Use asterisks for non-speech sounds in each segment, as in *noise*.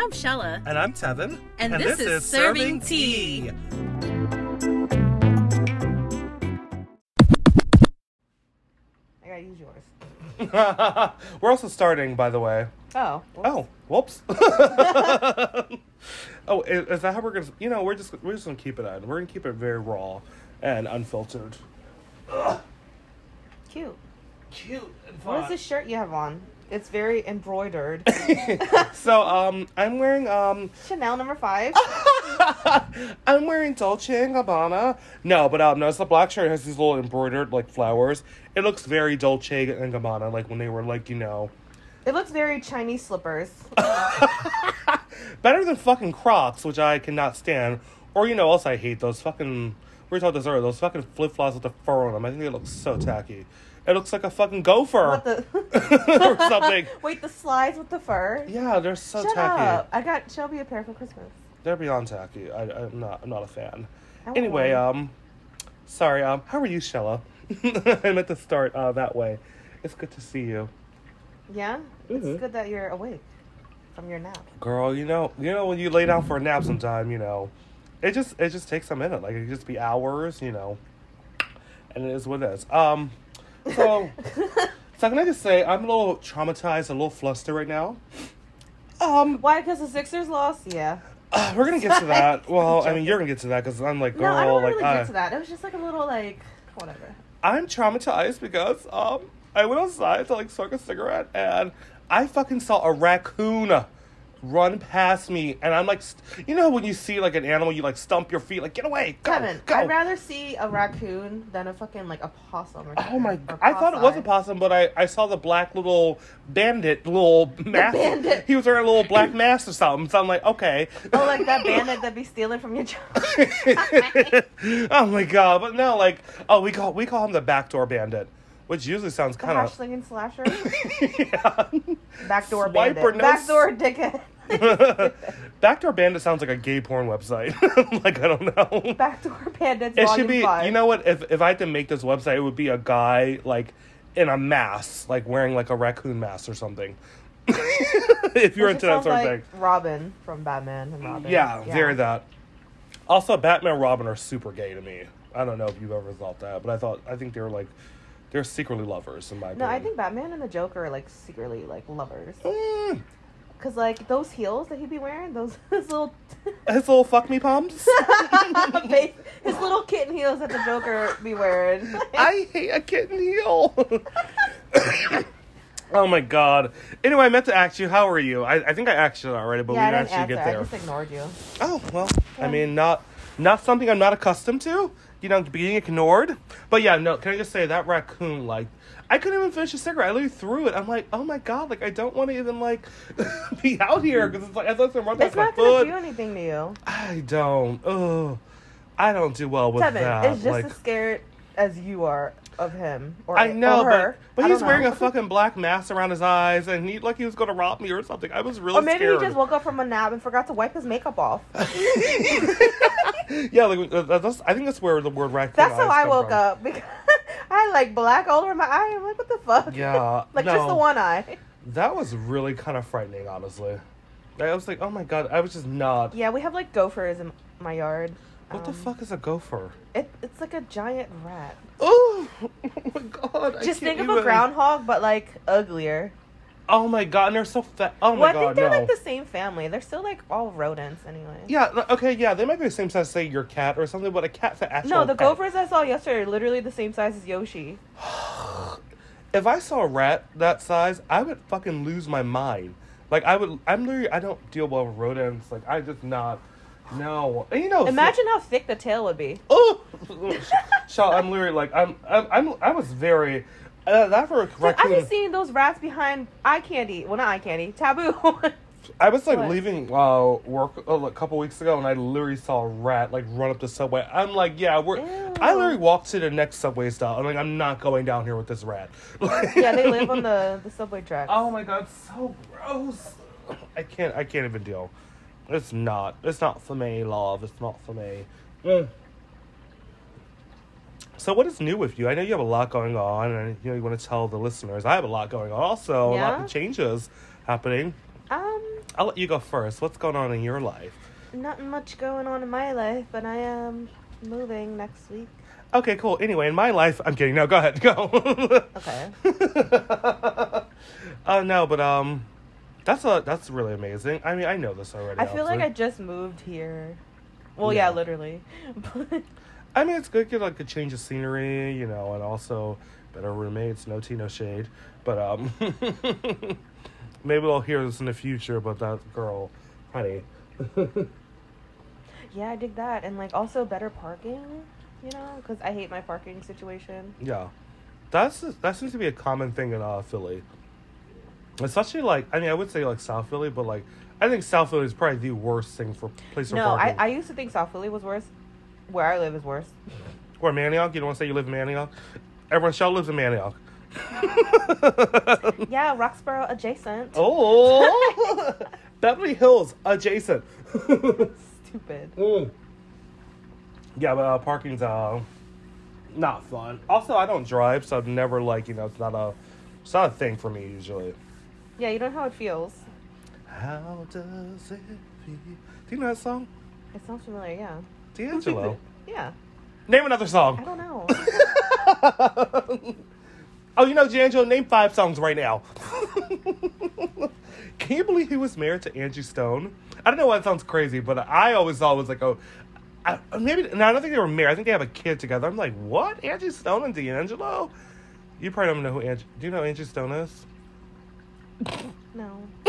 I'm Shella. And I'm Tevin. And this is Serving Tea. I gotta use yours. *laughs* We're also starting, by the way. Oh. Oh, whoops. *laughs* oh, is, is that how we're gonna? You know, we're just we're just gonna keep it on. We're gonna keep it very raw and unfiltered. Cute. Cute and What is this shirt you have on? It's very embroidered. *laughs* so, um, I'm wearing um, Chanel number five. *laughs* I'm wearing Dolce and Gabbana. No, but um, no, it's the black shirt. It has these little embroidered like flowers. It looks very Dolce and Gabbana, like when they were like you know, It looks very Chinese slippers. *laughs* better than fucking Crocs, which I cannot stand. Or you know, else I hate those fucking. We were talking this earlier. Those fucking flip flops with the fur on them. I think they look so tacky. It looks like a fucking gopher What the? *laughs* *laughs* or something. Wait, the slides with the fur. Yeah, they're so Shut tacky. up! I got Shelby a pair for Christmas. They're beyond tacky. I, I'm not. I'm not a fan. Anyway, um, sorry. Um, how are you, Shella? *laughs* I meant to start uh, that way. It's good to see you, Yeah, it's good that you're awake from your nap. girl. You know, you know when you lay down for a nap sometime, you know, it just it just takes a minute. Like it could just be hours, you know, and it is what it is. Um, so so can I just say I'm a little traumatized, a little flustered right now. Um, Why? Because the Sixers lost? Yeah. uh, we're gonna get to that. *laughs* Well, I mean, you're gonna get to that because I'm like, girl, no, I don't like, really I- get to that. It was just like a little like whatever. I'm traumatized because um I went outside to like smoke a cigarette and I fucking saw a raccoon run past me and I'm like st- you know when you see like an animal you like stump your feet like get away go, Kevin, go. I'd rather see a raccoon than a fucking like a possum. Or Oh my! or god! I thought it was a possum. possum, but I, I saw the black little bandit, little mask. bandit. He was wearing a little black mask or something. So I'm like, okay. Oh, like that bandit that be stealing from your job. *laughs* oh my god! But no, like, oh, we call we call him the backdoor bandit, which usually sounds kind of slinging slasher. *laughs* yeah. Backdoor Swiper bandit. no Backdoor dickhead. *laughs* Backdoor Bandit sounds like a gay porn website. *laughs* like I don't know. Backdoor bandits. It should be. Five. You know what? If if I had to make this website, it would be a guy like in a mask, like wearing like a raccoon mask or something. if you're into that sort of like thing. Robin from Batman and Robin. Yeah, very that. Also, Batman and Robin are super gay to me. I don't know if you've ever thought that, but I thought I think they're like they're secretly lovers in my No, opinion. I think Batman and the Joker are like secretly like lovers. Mm, Cause like those heels that he'd be wearing, those *laughs* his little *laughs* his little fuck me pumps. *laughs* his little kitten heels that the Joker be wearing. I hate a kitten heel. *coughs* oh my god. Anyway, I meant to ask you, how are you? I, I think I asked you already, but yeah, I we didn't didn't actually answer. get I just ignored you. Oh well, I mean, not not something I'm not accustomed to. You know, being ignored. But yeah, no. Can I just say that raccoon? Like, I couldn't even finish a cigarette. I literally threw it. I'm like, oh my god, like I don't want to even like *laughs* be out here because it's like I thought someone run It's not gonna do anything to you, I don't. Ugh. I don't do well with that. It's just like, as scared as you are of him. Or I know, or her. but but he's wearing know. a fucking black mask around his eyes, and he like he was gonna rob me or something. I was really Or maybe scared. he just woke up from a nap and forgot to wipe his makeup off. *laughs* yeah, like uh, that's, I think that's where the word raccoon. That's how I woke from. up because *laughs* I had like black all over my eye. I'm like, what the fuck? Yeah, *laughs* like no. just the one eye. That was really kind of frightening, honestly. I was like, oh my god, I was just not. Yeah, we have like gophers in my yard. What the Um, fuck is a gopher? It, it's like a giant rat. Oh, oh *laughs* my god! Just think of a groundhog, but like uglier. Oh my god, and they're so fat. Oh my well, I think they're no. like the same family. They're still like all rodents anyway. Yeah, okay, yeah, they might be the same size, say your cat or something, but a cat's an actual. No, the gophers I saw yesterday are literally the same size as Yoshi. *sighs* If I saw a rat that size, I would fucking lose my mind. Like I would, I'm literally, I don't deal well with rodents. Like I just not, no. And you know, Imagine how thick the tail would be. Oh, *laughs* so I'm literally like, I'm, I'm, I'm I was very. Uh, that for a Like, raccoon. been seeing those rats behind eye candy. Well, not eye candy, Tabu. *laughs* I was like What? leaving uh, work uh, a couple weeks ago, and I literally saw a rat like run up the subway. I'm like, yeah, we're. I literally walked to the next subway stop. I'm like, I'm not going down here with this rat. *laughs* yeah, they live on the, the subway tracks. Oh my god, so gross. I can't. I can't even deal. It's not. It's not for me, love. It's not for me. Mm. So what is new with you? I know you have a lot going on, and you know you want to tell the listeners. I have a lot going on, also a lot of changes happening. Um, I'll let you go first. What's going on in your life? Not much going on in my life, but I am moving next week. Okay, cool. Anyway, in my life, I'm kidding. No, go ahead. *laughs* Go. Okay. *laughs* uh, no, but um, that's a that's really amazing. I mean, I know this already. I feel like I just moved here. Well, yeah, Yeah. literally. *laughs* I mean, it's good to get like a change of scenery, you know, and also better roommates. No tea, no shade. But um, *laughs* maybe we'll hear this in the future. But that girl, honey. *laughs* yeah, I dig that, and like also better parking. You know, because I hate my parking situation. Yeah, that's that seems to be a common thing in uh, Philly, especially like I mean I would say like South Philly, but like I think South Philly is probably the worst thing for place for No, I. I used to think South Philly was worse. Where I live is worse. or Manayunk, you don't want to say you live in Manayunk. Everyone, Shell lives in Manayunk. *laughs* Yeah, Roxborough adjacent. oh, *laughs* Beverly Hills adjacent. *laughs* Stupid. Mm. Yeah, but uh, parking's uh not fun. Also, I don't drive, so I've never like you know it's not a it's not a thing for me usually. Yeah, you know how it feels. How does it feel? Do you know that song? It sounds familiar. Yeah. D'Angelo. Yeah. Name another song. I don't know. *laughs* oh, you know D'Angelo. Name five songs right now. *laughs* Can you believe he was married to Angie Stone? I don't know why that sounds crazy, but I always thought it was like, oh, I, maybe. No, I don't think they were married. I think they have a kid together. I'm like, what? Angie Stone and D'Angelo? You probably don't know who Angie. Do you know who Angie Stone is? No. *laughs*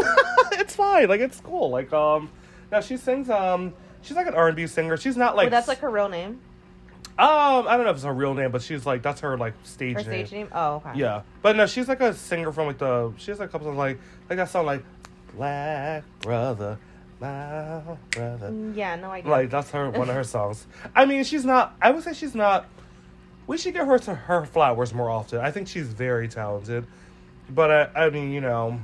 it's fine. Like it's cool. Like um, now she sings um, she's like an R and B singer. She's not like Wait, that's like her real name. um, I don't know if it's her real name, but she's like that's her like stage Her name. stage name. Oh, okay. Yeah, but no, she's like a singer from like the. She has like a couple songs like like that song like Black Brother, my brother. Mm, Yeah. No idea. Like that's her one of her *laughs* songs. I mean, she's not. I would say she's not. We should give her to her flowers more often. I think she's very talented, but I, I mean, you know.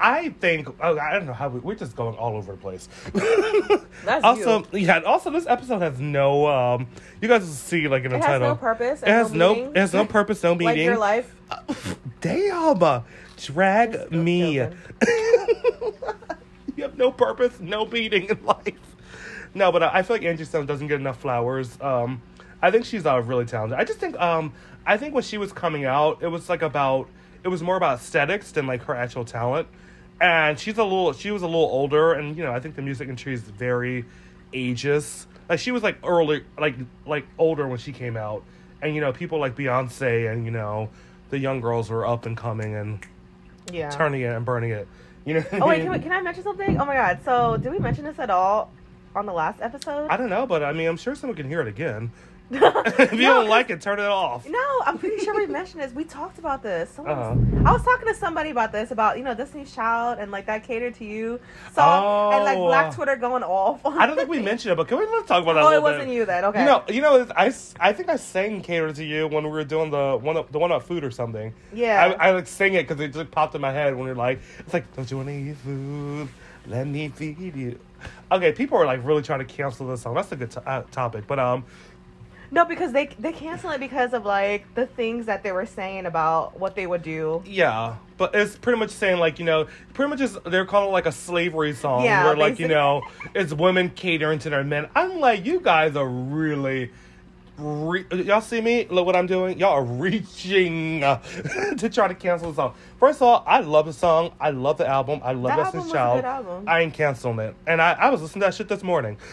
I think oh, I don't know how we, we're just going all over the place. *laughs* That's also, you. yeah. Also, this episode has no. um You guys will see like in the It has title. no purpose. It has no. meaning. It has no purpose. No meaning. *laughs* Like your life. *laughs* Damn, uh, drag me. you have no purpose, no meaning in life. No, but uh, I feel like Angie Stone doesn't get enough flowers. Um, I think she's uh, really talented. I just think, um, I think when she was coming out, it was like about, it was more about aesthetics than like her actual talent. And she's a little, she was a little older, and you know, I think the music industry is very ageist. Like she was like early, like like older when she came out, and you know, people like Beyonce and you know, the young girls were up and coming and Yeah. turning it and burning it. You know. Oh I wait, mean? can, we, can I mention something? Oh my god! So did we mention this at all on the last episode? I don't know, but I mean, I'm sure someone can hear it again. If you don't *laughs* like it, turn it off. No, I'm pretty sure we mentioned this. We talked about this. Uh-huh. I was talking to somebody about this about you know Destiny's Child and like that catered to you song and like Oh, Black Twitter going off. I don't think we mentioned it, but can we let's talk about that? a Oh, it wasn't bit? you then. Okay. You know, you know, I, I think I sang catered to You" when we were doing the one the one up food or something. Yeah. I, I like sing it because it just popped in my head when you're like, it's like, don't you want to eat food? Let me feed you. Okay, people are like really trying to cancel this song. That's a good to- uh, topic, but um, No, because they they cancel it because of like the things that they were saying about what they would do. Yeah, but it's pretty much saying like you know, pretty much is they're calling it like a slavery song Yeah, where like you know, it's women catering to their men. I'm like, you guys are really. Re- y'all see me? Look what I'm doing. Y'all are reaching uh, *laughs* to try to cancel the song. First of all, I love the song. I love the album. I love That Destiny's Child. album. I ain't canceling it, and I, I was listening to that shit this morning. *laughs*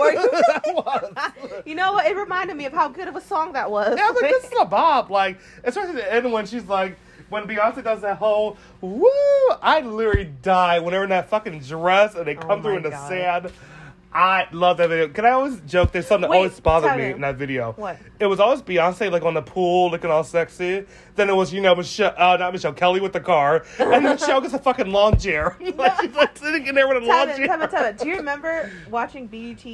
You? *laughs* You know what? It reminded me of how good of a song that was. Yeah, I was like, this is a bop. Like, especially the end when she's like, when Beyonce does that whole woo, I literally die whenever in that fucking dress and they Oh come through in the God. sand. I love that video. Can I always joke? There's something that Wait, always bothered me in that video. What? It was always Beyonce like on the pool looking all sexy. Then it was you know Michelle, uh, not Michelle Kelly with the car, and then Michelle gets a fucking lawn chair. *laughs* like she's like sitting in there with a lawn Tevin, chair. Tevin, Tevin, do you remember watching BET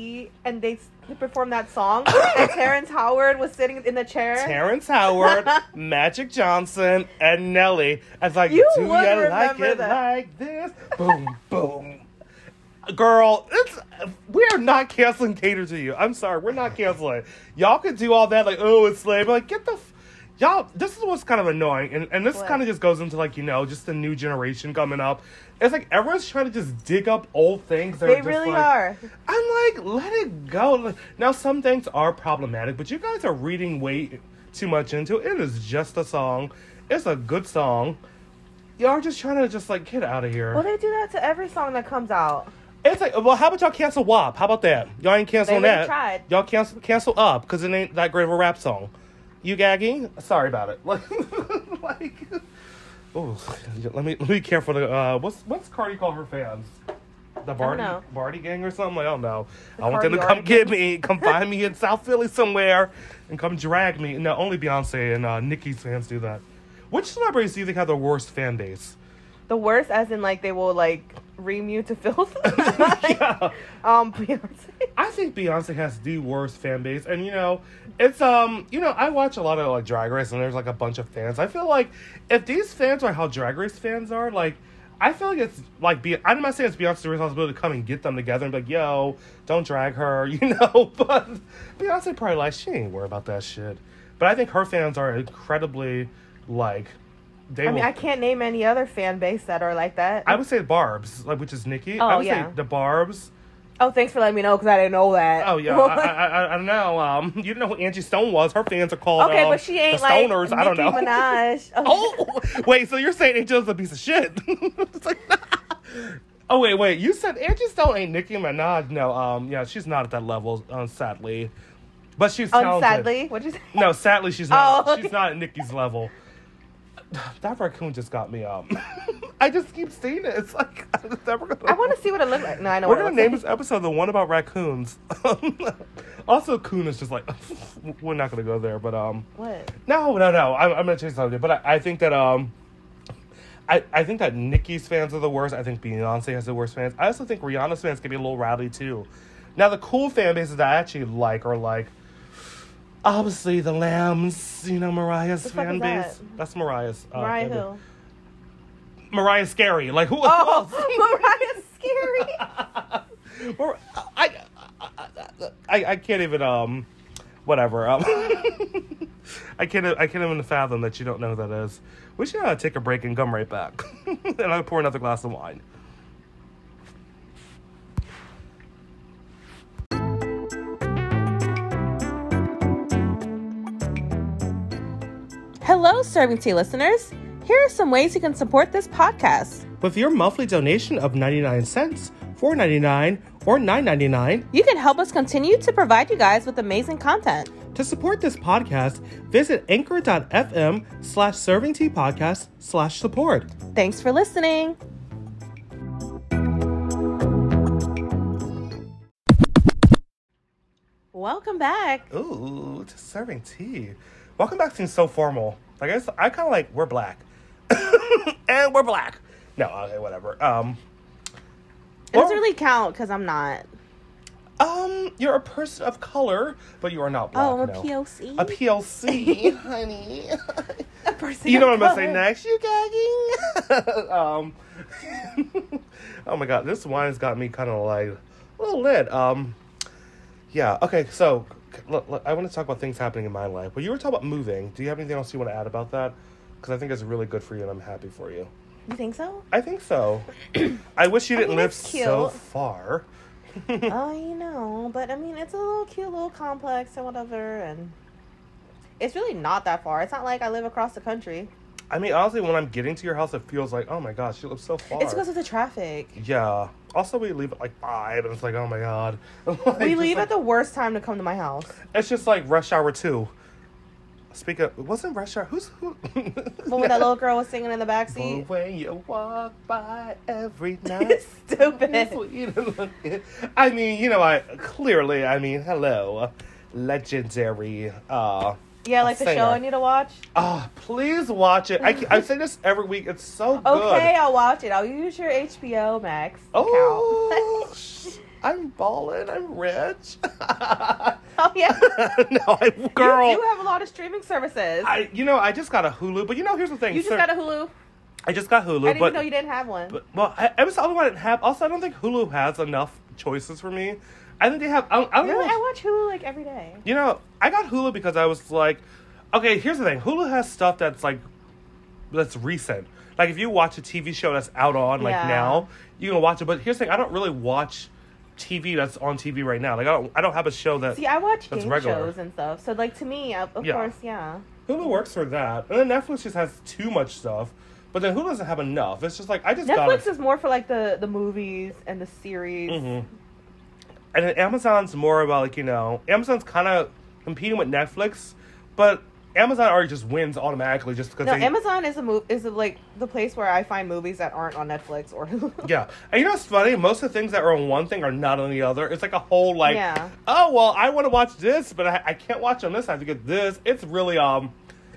and they performed that song *coughs* and Terrence Howard was sitting in the chair? Terrence Howard, *laughs* Magic Johnson, and Nelly. I was like, You do you like it that. like this? Boom, boom. Girl, it's we are not canceling cater to you. I'm sorry, we're not canceling. Y'all could do all that like, oh, it's lame. Like, get the f- y'all this is what's kind of annoying and, and this kind of just goes into like you know just the new generation coming up it's like everyone's trying to just dig up old things They just really like- are. i'm like let it go Like, now some things are problematic but you guys are reading way too much into it it is just a song it's a good song y'all are just trying to just like get out of here Well, they do that to every song that comes out. It's like, well, how about y'all cancel WAP? How about that? Y'all ain't canceling They that. tried. Y'all cancel cancel up because it ain't that great of a rap song. You gagging? Sorry about it. *laughs* Like, like, oh, let me let me be careful. To, uh, what's what's Cardi call her fans? The Bardi. Bardi gang or something? Like, I don't know. The I want them to come get me, come *laughs* find me in South Philly somewhere, and come drag me. No, only Beyonce and uh, Nicki's fans do that. Which celebrities do you think have the worst fan base? The worst, as in like they will like you to filth. *laughs* Yeah. Um, Beyonce. I think Beyonce has the worst fan base, and you know, it's um, you know, I watch a lot of like Drag Race, and there's like a bunch of fans. I feel like if these fans are how Drag Race fans are, like, I feel like it's like be. I'm not saying it's Beyonce's responsibility to come and get them together and be like, "Yo, don't drag her," *laughs* you know. But Beyonce probably like she ain't worried about that shit. But I think her fans are incredibly like they. I mean, will, I can't name any other fan base that are like that. I would say the Barb's, like which is Nicki. I Oh, would yeah. say the Barb's. oh, thanks for letting me know because I didn't know that. Oh yeah, *laughs* I, I, I, I don't know. Um, *laughs* you didn't know who Angie Stone was. Her fans are called. okay, um, but she ain't the like Stoners. I don't know. Nicki Minaj. *laughs* oh, wait. So you're saying Angel's a piece of shit? It's like- oh wait, wait. You said Angie Stone ain't Nicki Minaj. No, um, yeah, she's not at that level. Um, sadly, but she's talented. Unsadly, what'd you say? No, sadly, she's not. Oh, okay. She's not at Nicki's level. *sighs* That raccoon just got me up. *laughs* I just keep seeing it. It's like *laughs* gonna. I want to see what it looks like. No, I know what We're gonna name like. this episode the one about raccoons. *laughs* also, coon is just like we're not gonna go there, but um, What? no, no, no. I'm, I'm gonna change something, but I, I think that um, I I think that Nicki's fans are the worst. I think Beyonce has the worst fans. I also think Rihanna's fans can be a little rowdy too. Now, the cool fan bases that I actually like are like. Obviously, the Lambs, you know, Mariah's The fan base. that? That's Mariah's. Uh, Mariah base. Mariah Scary. Like, who, who Oh, *laughs* *laughs* else? Mariah's scary. *laughs* Or I, I, I, I can't even um, whatever. Um, I can't. I can't even fathom that you don't know who that is. We should uh, take a break and come right back, and I'll pour another glass of wine. Hello, Serving Tea listeners. Here are some ways you can support this podcast. With your monthly donation of ninety nine cents, four ninety nine, or nine ninety nine, You can help us continue to provide you guys with amazing content. to support this podcast, visit anchor.fm slash serving tea podcast slash support. Thanks for listening. Welcome back. Ooh, to serving tea. Welcome back seems so formal. Like I guess I kind of like we're black, *laughs* and we're black. No, okay, whatever. Um, It doesn't really count because I'm not. um, you're a person of color, but you are not black. Oh, I'm a no. POC. A PLC, *laughs* honey. A person *laughs* you know what I'm gonna say next? You gagging? um, oh my god, this wine's got me kind of like a little lit. Um, yeah. Okay, so look, look, I want to talk about things happening in my life. Well, you were talking about moving. Do you have anything else you want to add about that? Because I think it's really good for you, and I'm happy for you. You think so? I think so. *clears throat* I wish you didn't mean, live so far. *laughs* oh, you know, but I mean, it's a little cute little complex and whatever, and it's really not that far. It's not like I live across the country. I mean, honestly, when I'm getting to your house, it feels like, oh my gosh, you live so far. It's because of the traffic. yeah. Also, we leave at like five, and it's like, oh my god. *laughs* Like, We leave like- at the worst time to come to my house. It's just like rush hour two. Speak of, wasn't rush hour? Who's who? *laughs* When that little girl was singing in the back The seat, way you walk by every *laughs* night. stupid. Stupid. I mean, you know, I clearly, I mean, hello, legendary. Uh, Yeah, like the Singer. show I need to watch. ah, please watch it. I, I say this every week. It's so *laughs* good. Okay, I'll watch it. I'll use your HBO Max Oh, *laughs* I'm balling. I'm rich. *laughs* oh yeah, no, I, girl. You, you have a lot of streaming services. I, you know, I just got a Hulu, but you know, here's the thing. you just got a Hulu. I just got Hulu, I didn't but even know you didn't have one. But, well, I, I was the only one I didn't have. Also, I don't think Hulu has enough choices for me. I think they have. I don't, I don't really, know. I watch Hulu like every day. you know, I got Hulu because I was like, Okay, here's the thing. Hulu has stuff that's like that's recent. Like if you watch a TV show that's out on like Yeah. now, you can watch it. But here's the thing: I don't really watch TV that's on TV right now. Like I don't, I don't have a show that See, I watch That's game regular. shows and stuff. So, like, to me, of, of Yeah. course, yeah. Hulu works for that. And then Netflix just has too much stuff. But then Hulu doesn't have enough. It's just like I just Netflix got is more for like the the movies and the series. hmm And then Amazon's more about like you know Amazon's kind of competing with Netflix, but Amazon already just wins automatically just because No, they Amazon is a move is a, like the place where I find movies that aren't on Netflix or Hulu. *laughs* Yeah, and you know what's funny? Most of the things that are on one thing are not on the other. It's like a whole like, Yeah. oh well, I want to watch this, but I, I can't watch on this. I have to get this. It's really um,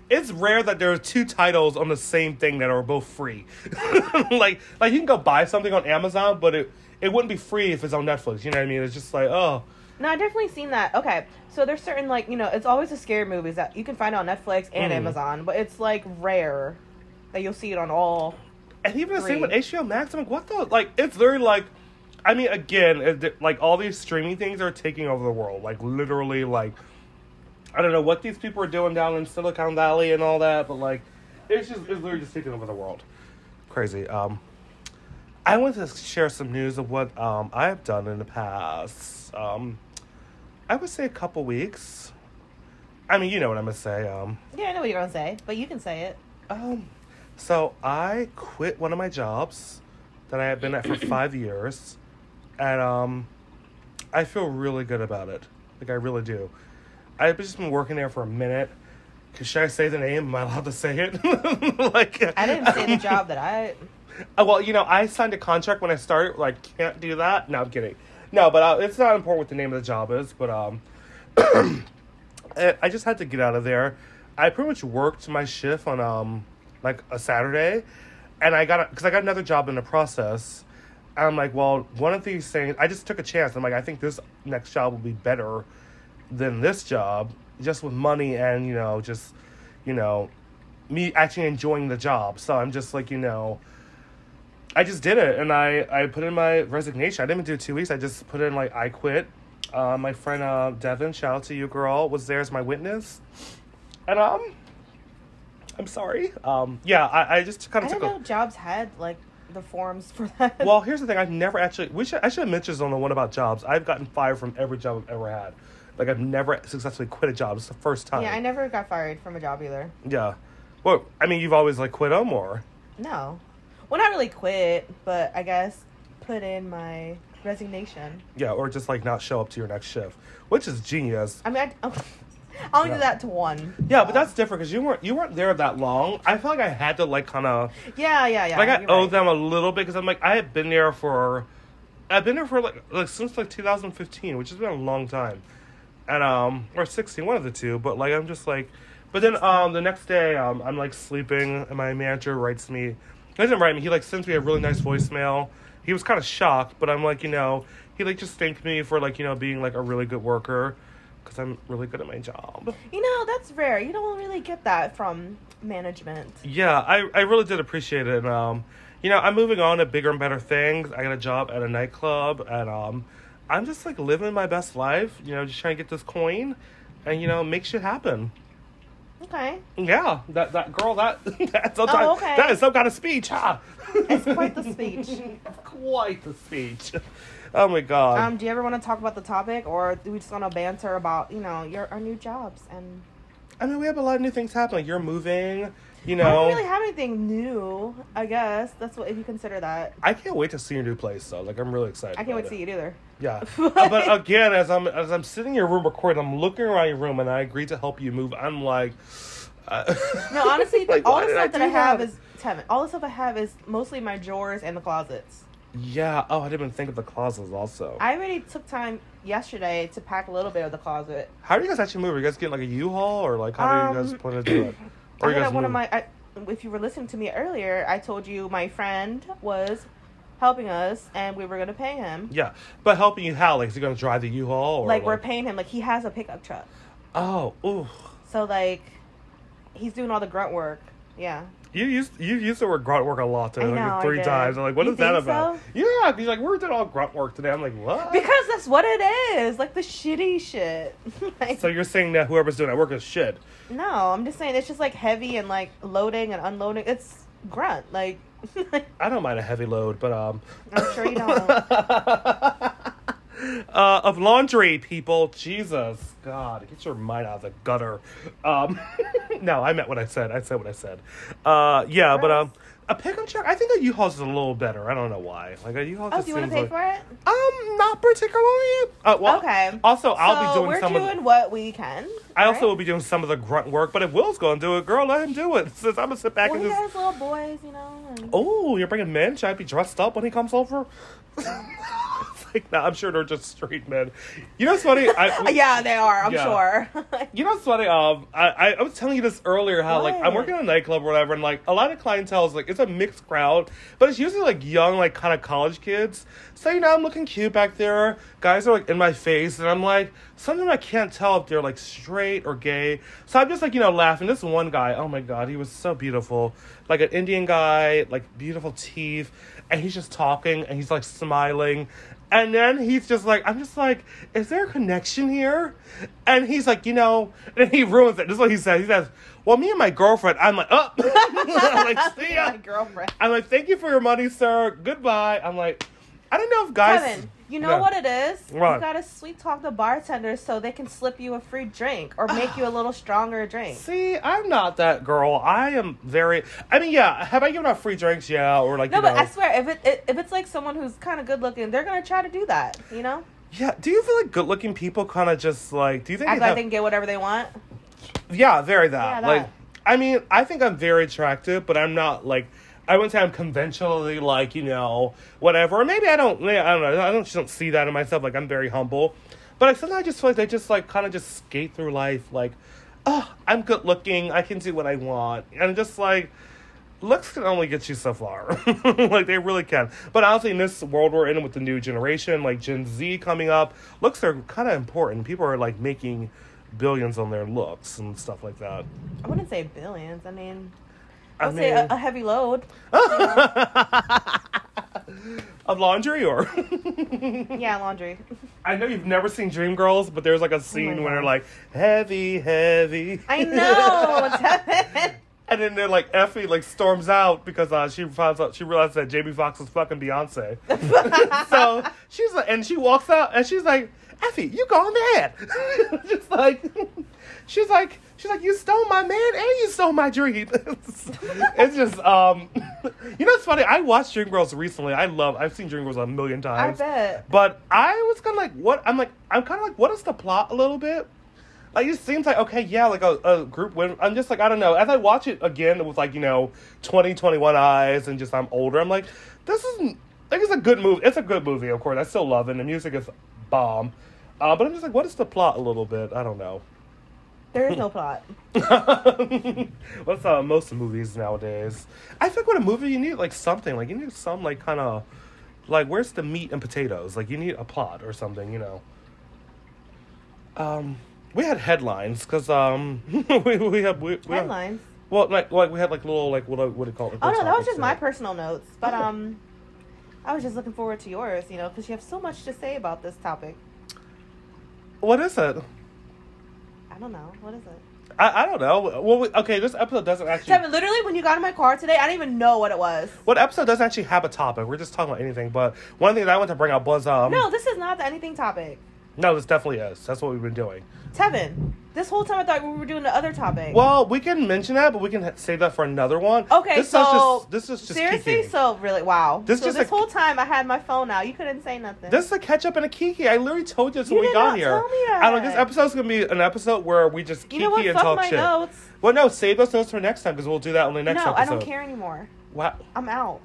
it's rare that there are two titles on the same thing that are both free. *laughs* like like you can go buy something on Amazon, but it it wouldn't be free if it's on Netflix. You know what I mean? It's just like oh No, I definitely seen that. Okay, so there's certain like you know it's always the scary movies that you can find on Netflix and Mhm. Amazon, but it's like rare that you'll see it on all. And even the same with HBO Max. I'm like, what the? Like, it's literally like, I mean, again, like all these streaming things are taking over the world. Like, literally, like, I don't know what these people are doing down in Silicon Valley and all that, but like, it's just, it's literally just taking over the world. Crazy. Um, I want to share some news of what um I have done in the past. Um, I would say a couple weeks. I mean, you know what I'm gonna say. Um, Yeah, I know what you're gonna say, but you can say it. um, so I quit one of my jobs that I had been at for *clears throat* five years, and um, I feel really good about it. Like I really do. I've just been working there for a minute. Cause Should I say the name? Am I allowed to say it? *laughs* like I didn't say the *laughs* job that I. Uh, well, you know, I signed a contract when I started. Like, can't do that. No, I'm kidding. No, but uh, it's not important what the name of the job is. But um, *clears throat* I just had to get out of there. I pretty much worked my shift on um like a Saturday, and I got because I got another job in the process. And I'm like, well, one of these things. I just took a chance. I'm like, I think this next job will be better than this job, just with money and you know, just you know, me actually enjoying the job. So I'm just like, you know. I just did it, and I I put in my resignation. I didn't even do two weeks. I just put in like I quit. Uh, my friend uh, Devin, shout out to you, girl, was there as my witness, and um, I'm sorry. Um, yeah, I, I just kind of. I didn't a. know jobs had like the forms for that. *laughs* Well, here's the thing. I've never actually. We should. I should have mentioned this on the one about jobs. I've gotten fired from every job I've ever had. Like I've never successfully quit a job. It's the first time. yeah, I never got fired from a job either. Yeah. Well, I mean, you've always like quit them or. No, well, not really quit, but I guess put in my resignation. Yeah, or just like not show up to your next shift, which is genius. I mean, I, *laughs* I only Yeah. do that to one. Yeah, but that's different because you weren't you weren't there that long. I feel like I had to like kind of yeah, yeah, yeah. like I owe right. them a little bit because I'm like I had been there for I've been there for like like since like 2015, which has been a long time, and um or 16, one of the two. But like I'm just like, but then um the next day um I'm like sleeping and my manager writes me. He doesn't write me. He like sends me a really nice voicemail. He was kind of shocked, but I'm like you know he like just thanked me for like you know being like a really good worker because I'm really good at my job. You know, that's rare. You don't really get that from management. Yeah, I, I really did appreciate it. And, um, you know, I'm moving on to bigger and better things. I got a job at a nightclub, and um, I'm just like living my best life. You know, just trying to get this coin, and you know, make shit happen. Okay. Yeah, that that girl, that *laughs* that's some Oh, kind- okay. that is some kind of speech, huh? It's quite the speech. *laughs* quite the speech. Oh my god. Um, do you ever want to talk about the topic, or do we just want to banter about you know your our new jobs and? I mean, we have a lot of new things happening. You're moving. You know, I don't really have anything new. I guess that's what if you consider that. I can't wait to see your new place. though. like, I'm really excited. I can't wait about to see it either. Yeah, *laughs* Uh, but again, as I'm as I'm sitting in your room recording, I'm looking around your room, and I agree to help you move. I'm like, uh, *laughs* No, honestly, like, all the stuff that I have is Tevin. All the stuff I have is mostly my drawers and the closets. yeah. Oh, I didn't even think of the closets. Also, I already took time yesterday to pack a little bit of the closet. how do you guys actually move? Are you guys getting like a U-Haul, or like how do you guys Um, plan to do it? *clears throat* Or I you guys one of my. I, if you were listening to me earlier, I told you my friend was helping us, and we were gonna pay him. Yeah, but helping you how? Like, is he gonna drive the U-Haul, or like we're paying him. Like he has a pickup truck, Oh, ooh. so like he's doing all the grunt work. Yeah. You used you used the word grunt work a lot I like three times. I'm like, what You is that about? so? Yeah, he's like, we're doing all grunt work today. I'm like, what? Because that's what it is. Like the shitty shit. *laughs* like, so you're saying that whoever's doing that work is shit? no, I'm just saying it's just like heavy and like loading and unloading. It's grunt. Like *laughs* I don't mind a heavy load, but um, I'm sure you don't. *laughs* uh, of laundry, people. Jesus, God, get your mind out of the gutter. Um, *laughs* no, I meant what I said. I said what I said. Uh, yeah, but um, a pickup truck. I think a U-Haul's is a little better. I don't know why. Like a U-Haul. Oh, just do you want to pay like, for it? Um, not particularly. Uh, well, Okay. Also, I'll so be doing we're some doing of. The, what we can. I also will be doing some of the grunt work. But if Will's going to do it, girl, let him do it. *laughs* Since I'm gonna sit back Well, and he just. has little boys, you know. And... Oh, you're bringing men? Should I be dressed up when he comes over? *laughs* *laughs* like, nah, I'm sure they're just straight men. You know what's funny? I, *laughs* yeah, they are. I'm Yeah. sure. *laughs* You know what's funny? Um, I, I, I was telling you this earlier how like I'm working in a nightclub or whatever, and like a lot of clientele is like it's a mixed crowd, but it's usually like young, like kind of college kids. So you know, I'm looking cute back there. Guys are like in my face, and I'm like, sometimes I can't tell if they're like straight or gay. So I'm just like you know laughing. This one guy, oh my god, he was so beautiful, like an Indian guy, like beautiful teeth, and he's just talking and he's like smiling. And then he's just like, I'm just like, is there a connection here? And he's like, you know, and he ruins it. This is what he says. He says, well, me and my girlfriend, I'm like, oh. *laughs* I'm like, *laughs* see ya. My girlfriend. I'm like, thank you for your money, sir. Goodbye. I'm like, I don't know if guys. Kevin, you know Yeah. what it is? What? You gotta sweet talk the bartender so they can slip you a free drink or make you a little stronger drink. *sighs* See, I'm not that girl. I am very. I mean, yeah. Have I given out free drinks? Yeah, or like No, but know. I swear, if it if it's like someone who's kind of good looking, they're gonna try to do that. You know, yeah. Do you feel like good-looking people kind of just like? Do you think? act they have- they can get whatever they want. Yeah, very that. Yeah, Like. I mean, I think I'm very attractive, but I'm not like. I wouldn't say I'm conventionally like you know whatever. Or maybe I don't. I don't know. I don't just don't see that in myself. Like I'm very humble, but like, sometimes I just feel like they just like kind of just skate through life like, oh, I'm good looking. I can do what I want, and just like. Looks can only get you so far. *laughs* like they really can. But honestly, in this world we're in with the new generation, like Gen Z coming up, looks are kind of important. People are like making billions on their looks and stuff like that. I wouldn't say billions. I mean, I I'd say mean- a, a heavy load. *laughs* of laundry or *laughs* Yeah, laundry. I know you've never seen Dreamgirls, but there's like a scene my where they're like heavy, heavy. I know. *laughs* And then they're like Effie like storms out because uh, she finds out she realizes that Jamie Foxx is fucking Beyonce. so she's like, and she walks out and she's like, Effie, you gone mad. just like she's like she's like you stole my man and you stole my dream. *laughs* it's just um, *laughs* you know it's funny. I watched Dreamgirls recently. I love. I've seen Dreamgirls a million times. I bet. But I was kind of like, what? I'm like, I'm kind of like, what is the plot a little bit? Like, it seems like, okay, yeah, like a, a group win. I'm just like, I don't know. As I watch it again with like, you know, 20, 21 eyes and just I'm older, I'm like, this isn't, like, it's a good movie. It's a good movie, of course. I still love it. And the music is bomb. Uh, but I'm just like, what is the plot a little bit? I don't know. There is no plot. *laughs* What's uh, most movies nowadays? I think with a movie, you need like something. Like, you need some, like, kind of, like, where's the meat and potatoes? Like, you need a plot or something, you know. Um, we had headlines because um, *laughs* we we had we, we had- Headlines. well, like like we had like little like what what do you call it? Oh no, that was just there. my personal notes. But Oh. um, I was just looking forward to yours. You know, because you have so much to say about this topic. What is it? I don't know. What is it? I, I don't know. Well, we, okay, this episode doesn't actually. Kevin, literally, when you got in my car today, I didn't even know what it was. What episode doesn't actually have a topic? We're just talking about anything. But one thing that I want to bring up was um. No, this is not the anything topic. No, this definitely is. That's what we've been doing. Tevin, this whole time I thought we were doing the other topic. Well, we can mention that, but we can save that for another one. okay, this so is just this is just seriously, kiki. so really, wow. This so just this a- whole time I had my phone out. You couldn't say nothing. This is a catch up and a kiki. I literally told you this You when we got here. tell me that. I don't. This episode's gonna be an episode where we just kiki you know what? and Fuck talk my shit. notes. Well, no, save those notes for next time because we'll do that on the next no, episode. I don't care anymore. Wow. I'm out.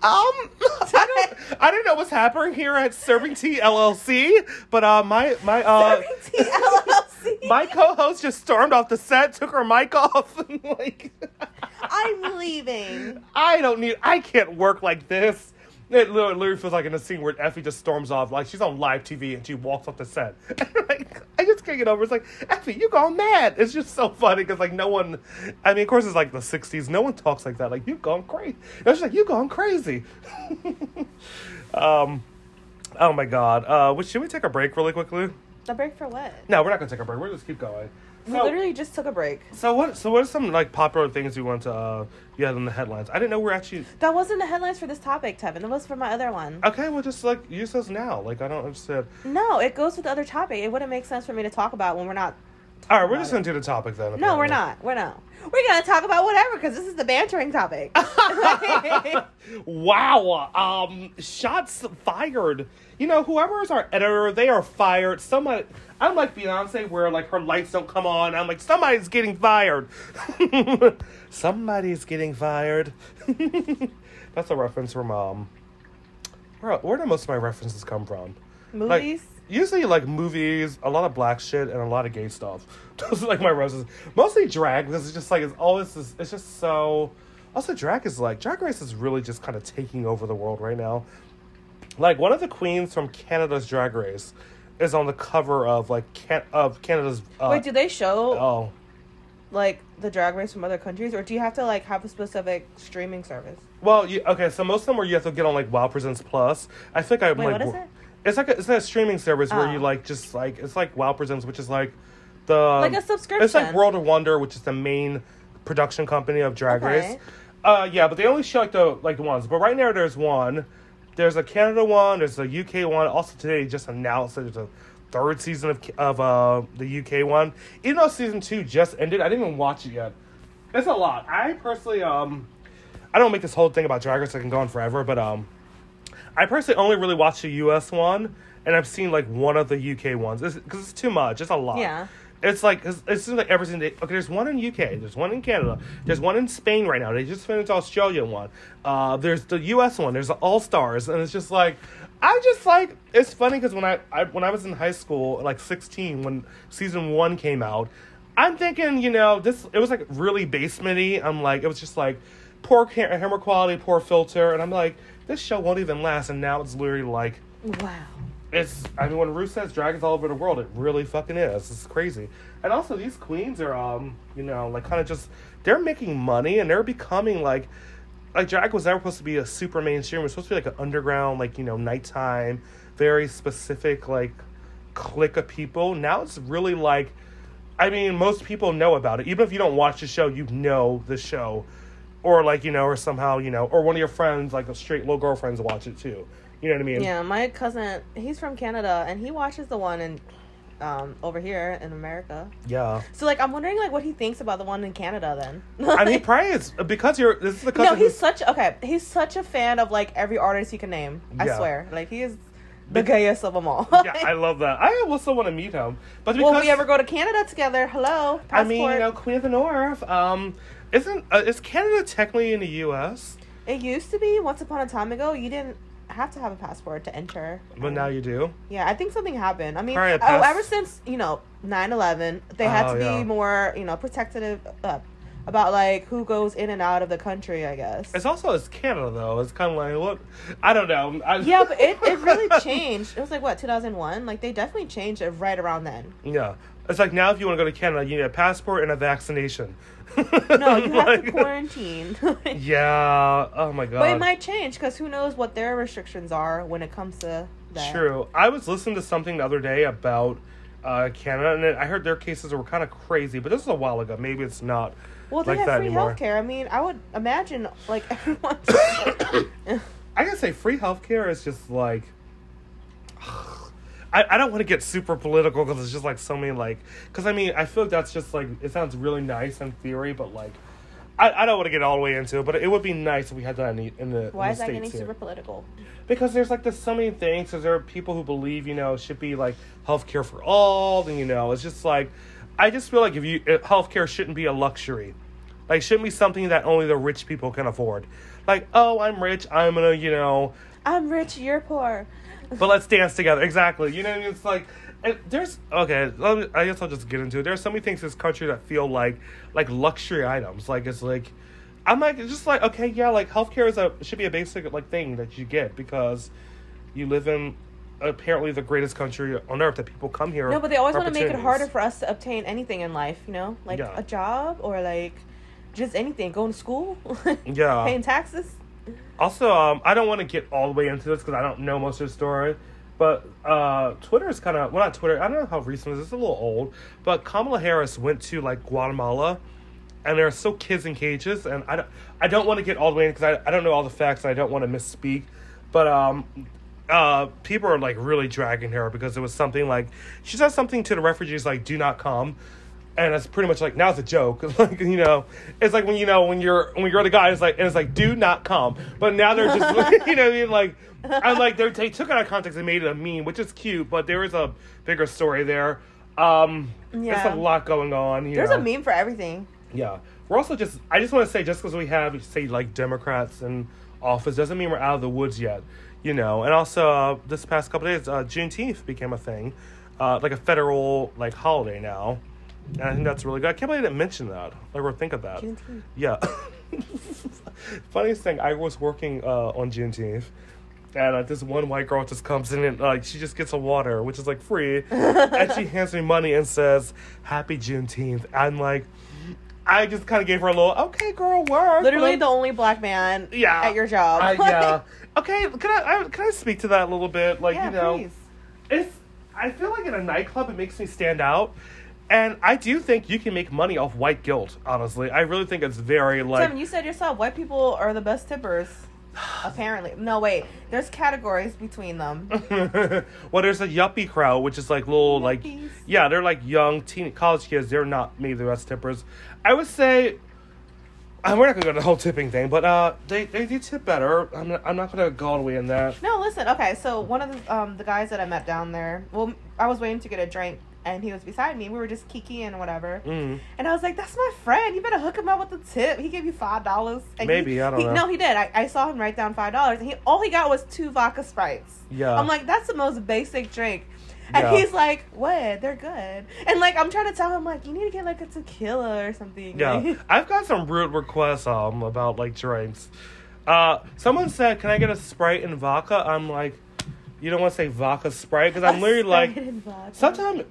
Um, *laughs* I don't, I didn't know what's happening here at Serving Tea LLC, but uh, my my uh, Serving Tea LLC. *laughs* my co-host just stormed off the set, took her mic off, and like, *laughs* I'm leaving. I don't need, I can't work like this. It literally, feels like in a scene where Effie just storms off, like she's on live TV and she walks off the set. *laughs* like, I just can't get over. It's like Effie, you gone mad. It's just so funny because like no one. I mean, of course, it's like the '60s. No one talks like that. Like you gone crazy. It's like you gone crazy. *laughs* um, oh my god. Uh, should we take a break really quickly? The break for what? No, we're not gonna take a break. We're just keep going. We So- literally just took a break. So what? So what are some like popular things you want to uh, you had in the headlines? I didn't know we're actually That wasn't the headlines for this topic, Tevin. That was for my other one. okay. Well, just like use those now. Like I don't understand. No, it goes with the other topic. It wouldn't make sense for me to talk about when we're not. All right, we're just it. gonna do the topic then. No, we're not. We're not. We're gonna talk about whatever because this is the bantering topic. *laughs* wow. Um, shots fired. You know, whoever is our editor, they are fired. Somebody. I'm like Beyonce, where like her lights don't come on. I'm like somebody's getting fired. *laughs* somebody's getting fired. *laughs* That's a reference from um. Where where do most of my references come from? Like, Movies. usually like movies, a lot of black shit, and a lot of gay stuff. *laughs* Those are like my roses. Mostly drag because it's just like it's always this, it's just so. Also, drag is like drag race is really just kind of taking over the world right now. Like one of the queens from Canada's Drag Race is on the cover of like can- of Canada's. Uh, Wait, do they show oh, like the drag race from other countries, or do you have to like have a specific streaming service? well, you, okay. So most of them where you have to get on like Wow Presents Plus. I think I Wait, like. what is it? It's like a, it's a streaming service where Oh. you like just like it's like Wow Presents, which is like the Like a subscription. It's like World of Wonder, which is the main production company of Drag Okay. Race. Uh, yeah, but they only show like the like the ones. But right now there's one. There's a Canada one. There's a UK one. Also today just announced that there's a third season of of uh, the UK one. Even though season two just ended, I didn't even watch it yet. It's a lot. I personally um, I don't make this whole thing about Drag Race. I can go on forever, but um, I personally only really watch the US one, and I've seen like one of the UK ones because it's, too much. It's a lot. Yeah. It's like 'cause it seems like everything. They, okay, there's one in UK. There's one in Canada. There's one in Spain right now. They just finished Australia one. Uh, there's the US one. There's the All Stars, and it's just like I just like it's funny because when I, I when I was in high school, like 16, when season one came out, I'm thinking, you know, this it was like really basementy. I'm like, it was just like poor camera quality, poor filter, and I'm like, this show won't even last. And now it's literally like Wow. It's I mean when Ruth says dragons all over the world, it really fucking is. It's crazy. And also these queens are um, you know, like kind of just they're making money and they're becoming like like drag was never supposed to be a super mainstream. It was supposed to be like an underground, like, you know, nighttime, very specific, like clique of people. Now it's really like I mean, most people know about it. Even if you don't watch the show, you know the show. Or like, you know, or somehow, you know, or one of your friends, like a straight little girlfriends watch it too. You know what I mean? Yeah, my cousin, he's from Canada, and he watches the one in um over here in America. Yeah. So like, I'm wondering like what he thinks about the one in Canada. Then I mean, *laughs* probably it's because you're. This is the cousin. no, he's such okay. He's such a fan of like every artist you can name. I Yeah. swear, like he is the gayest of them all. *laughs* yeah, I love that. I also want to meet him, but because Will we ever go to Canada together? Hello, passport. I mean, you know, Queen of the North. Um, isn't uh, is Canada technically in the U.S. it used to be once upon a time ago. You didn't have to have a passport to enter. But now you do. Yeah, I think something happened. I mean, Probably a oh, ever since you know 9-11, they had Oh, to be yeah. more you know protective uh, about like who goes in and out of the country. I guess. It's also it's Canada though. It's kind of like what I don't know. I, yeah, but it, it really *laughs* changed. It was like what 2001. Like they definitely changed it right around then. Yeah, it's like now if you want to go to Canada, you need a passport and a vaccination. No, you *laughs* have Like- to quarantine. *laughs* Yeah. Oh my god. But it might change because who knows what their restrictions are when it comes to that. True. I was listening to something the other day about uh, Canada, and I heard their cases were kind of crazy. But this is a while ago. Maybe it's not Well, they like have that free anymore. healthcare. I mean, I would imagine like *laughs* everyone. *coughs* I gotta say, free healthcare is just like. I, I don't want to get super political because it's just like so many like because I mean I feel like that's just like it sounds really nice in theory but like I, I don't want to get all the way into it but it would be nice if we had that in the in the, Why in is the that getting here. super political? because there's like there's so many things because there are people who believe you know it should be like healthcare for all and you know it's just like I just feel like if you if healthcare shouldn't be a luxury like shouldn't be something that only the rich people can afford like oh I'm rich I'm gonna you know I'm rich, you're poor. But let's dance together. Exactly. You know, what I mean? it's like and there's okay. Me, I guess I'll just get into it. There's so many things in this country that feel like like luxury items. Like it's like I'm like, it's just like, okay, yeah, like healthcare is a should be a basic like thing that you get because you live in apparently the greatest country on earth that people come here. No, but they always want to make it harder for us to obtain anything in life, you know? Like Yeah. a job or like just anything. Going to school, *laughs* Yeah. paying taxes. Also, um, I don't want to get all the way into this because I don't know most of the story. But uh, Twitter is kind of well, not Twitter. I don't know how recent it is. It's a little old. But Kamala Harris went to like Guatemala, and there are still kids in cages. And I don't, I don't want to get all the way in because I, I don't know all the facts. And I don't want to misspeak. But um, uh, people are like really dragging her because it was something like she said something to the refugees like "Do not come." And it's pretty much like now it's a joke. *laughs* like you know, it's like when you know when you're when you're the guy, it's like and it's like do not come. But now they're just *laughs* you know what I mean like and like they took it out of context and made it a meme, which is cute, but there is a bigger story there. Um, Yeah. there's a lot going on. There's know. a meme for everything. Yeah, we're also just. I just want to say, just because we have say like Democrats in office doesn't mean we're out of the woods yet. You know, and also uh, this past couple days, uh, Juneteenth became a thing, uh, like a federal like holiday now, and I think that's really good. I can't believe I didn't mention that. Like, or think of that. Juneteenth. Yeah. *laughs* Funniest thing, I was working uh, on Juneteenth, and uh, this one white girl just comes in and like she just gets a water, which is like free, *laughs* and she hands me money and says, "Happy Juneteenth." I'm like, I just kind of gave her a little, "Okay, girl, work." Literally the only black man yeah at your job. I, yeah. *laughs* Okay, can I, I can I speak to that a little bit? Like yeah, you know, please. it's I feel like in a nightclub it makes me stand out. And I do think you can make money off white guilt, honestly. I really think it's very like Tim, you said yourself, white people are the best tippers. Apparently, no wait. There's categories between them. *laughs* well, there's a yuppie crowd, which is like little, like, yeah, they're like young teen college kids. They're not maybe the best tippers. I would say, uh, we're not gonna go to the whole tipping thing, but uh, they they do tip better. I'm not, I'm not gonna go all the way in that. No, listen. Okay, so one of the um the guys that I met down there. Well, I was waiting to get a drink, and he was beside me. We were just kikiing and whatever. Mm. And I was like, "That's my friend. You better hook him up with the tip. He gave you five dollars." Maybe, I don't he, know. No, he did. I, I saw him write down five dollars, and he all he got was two vodka sprites. Yeah. I'm like, that's the most basic drink. And Yeah. he's like, "What? They're good." And like, I'm trying to tell him like, you need to get like a tequila or something. Yeah, Like- *laughs* I've got some rude requests um about like drinks. Uh, someone said, "Can I get a Sprite and vodka?" I'm like, you don't want to say vodka Sprite because I'm literally like, sometimes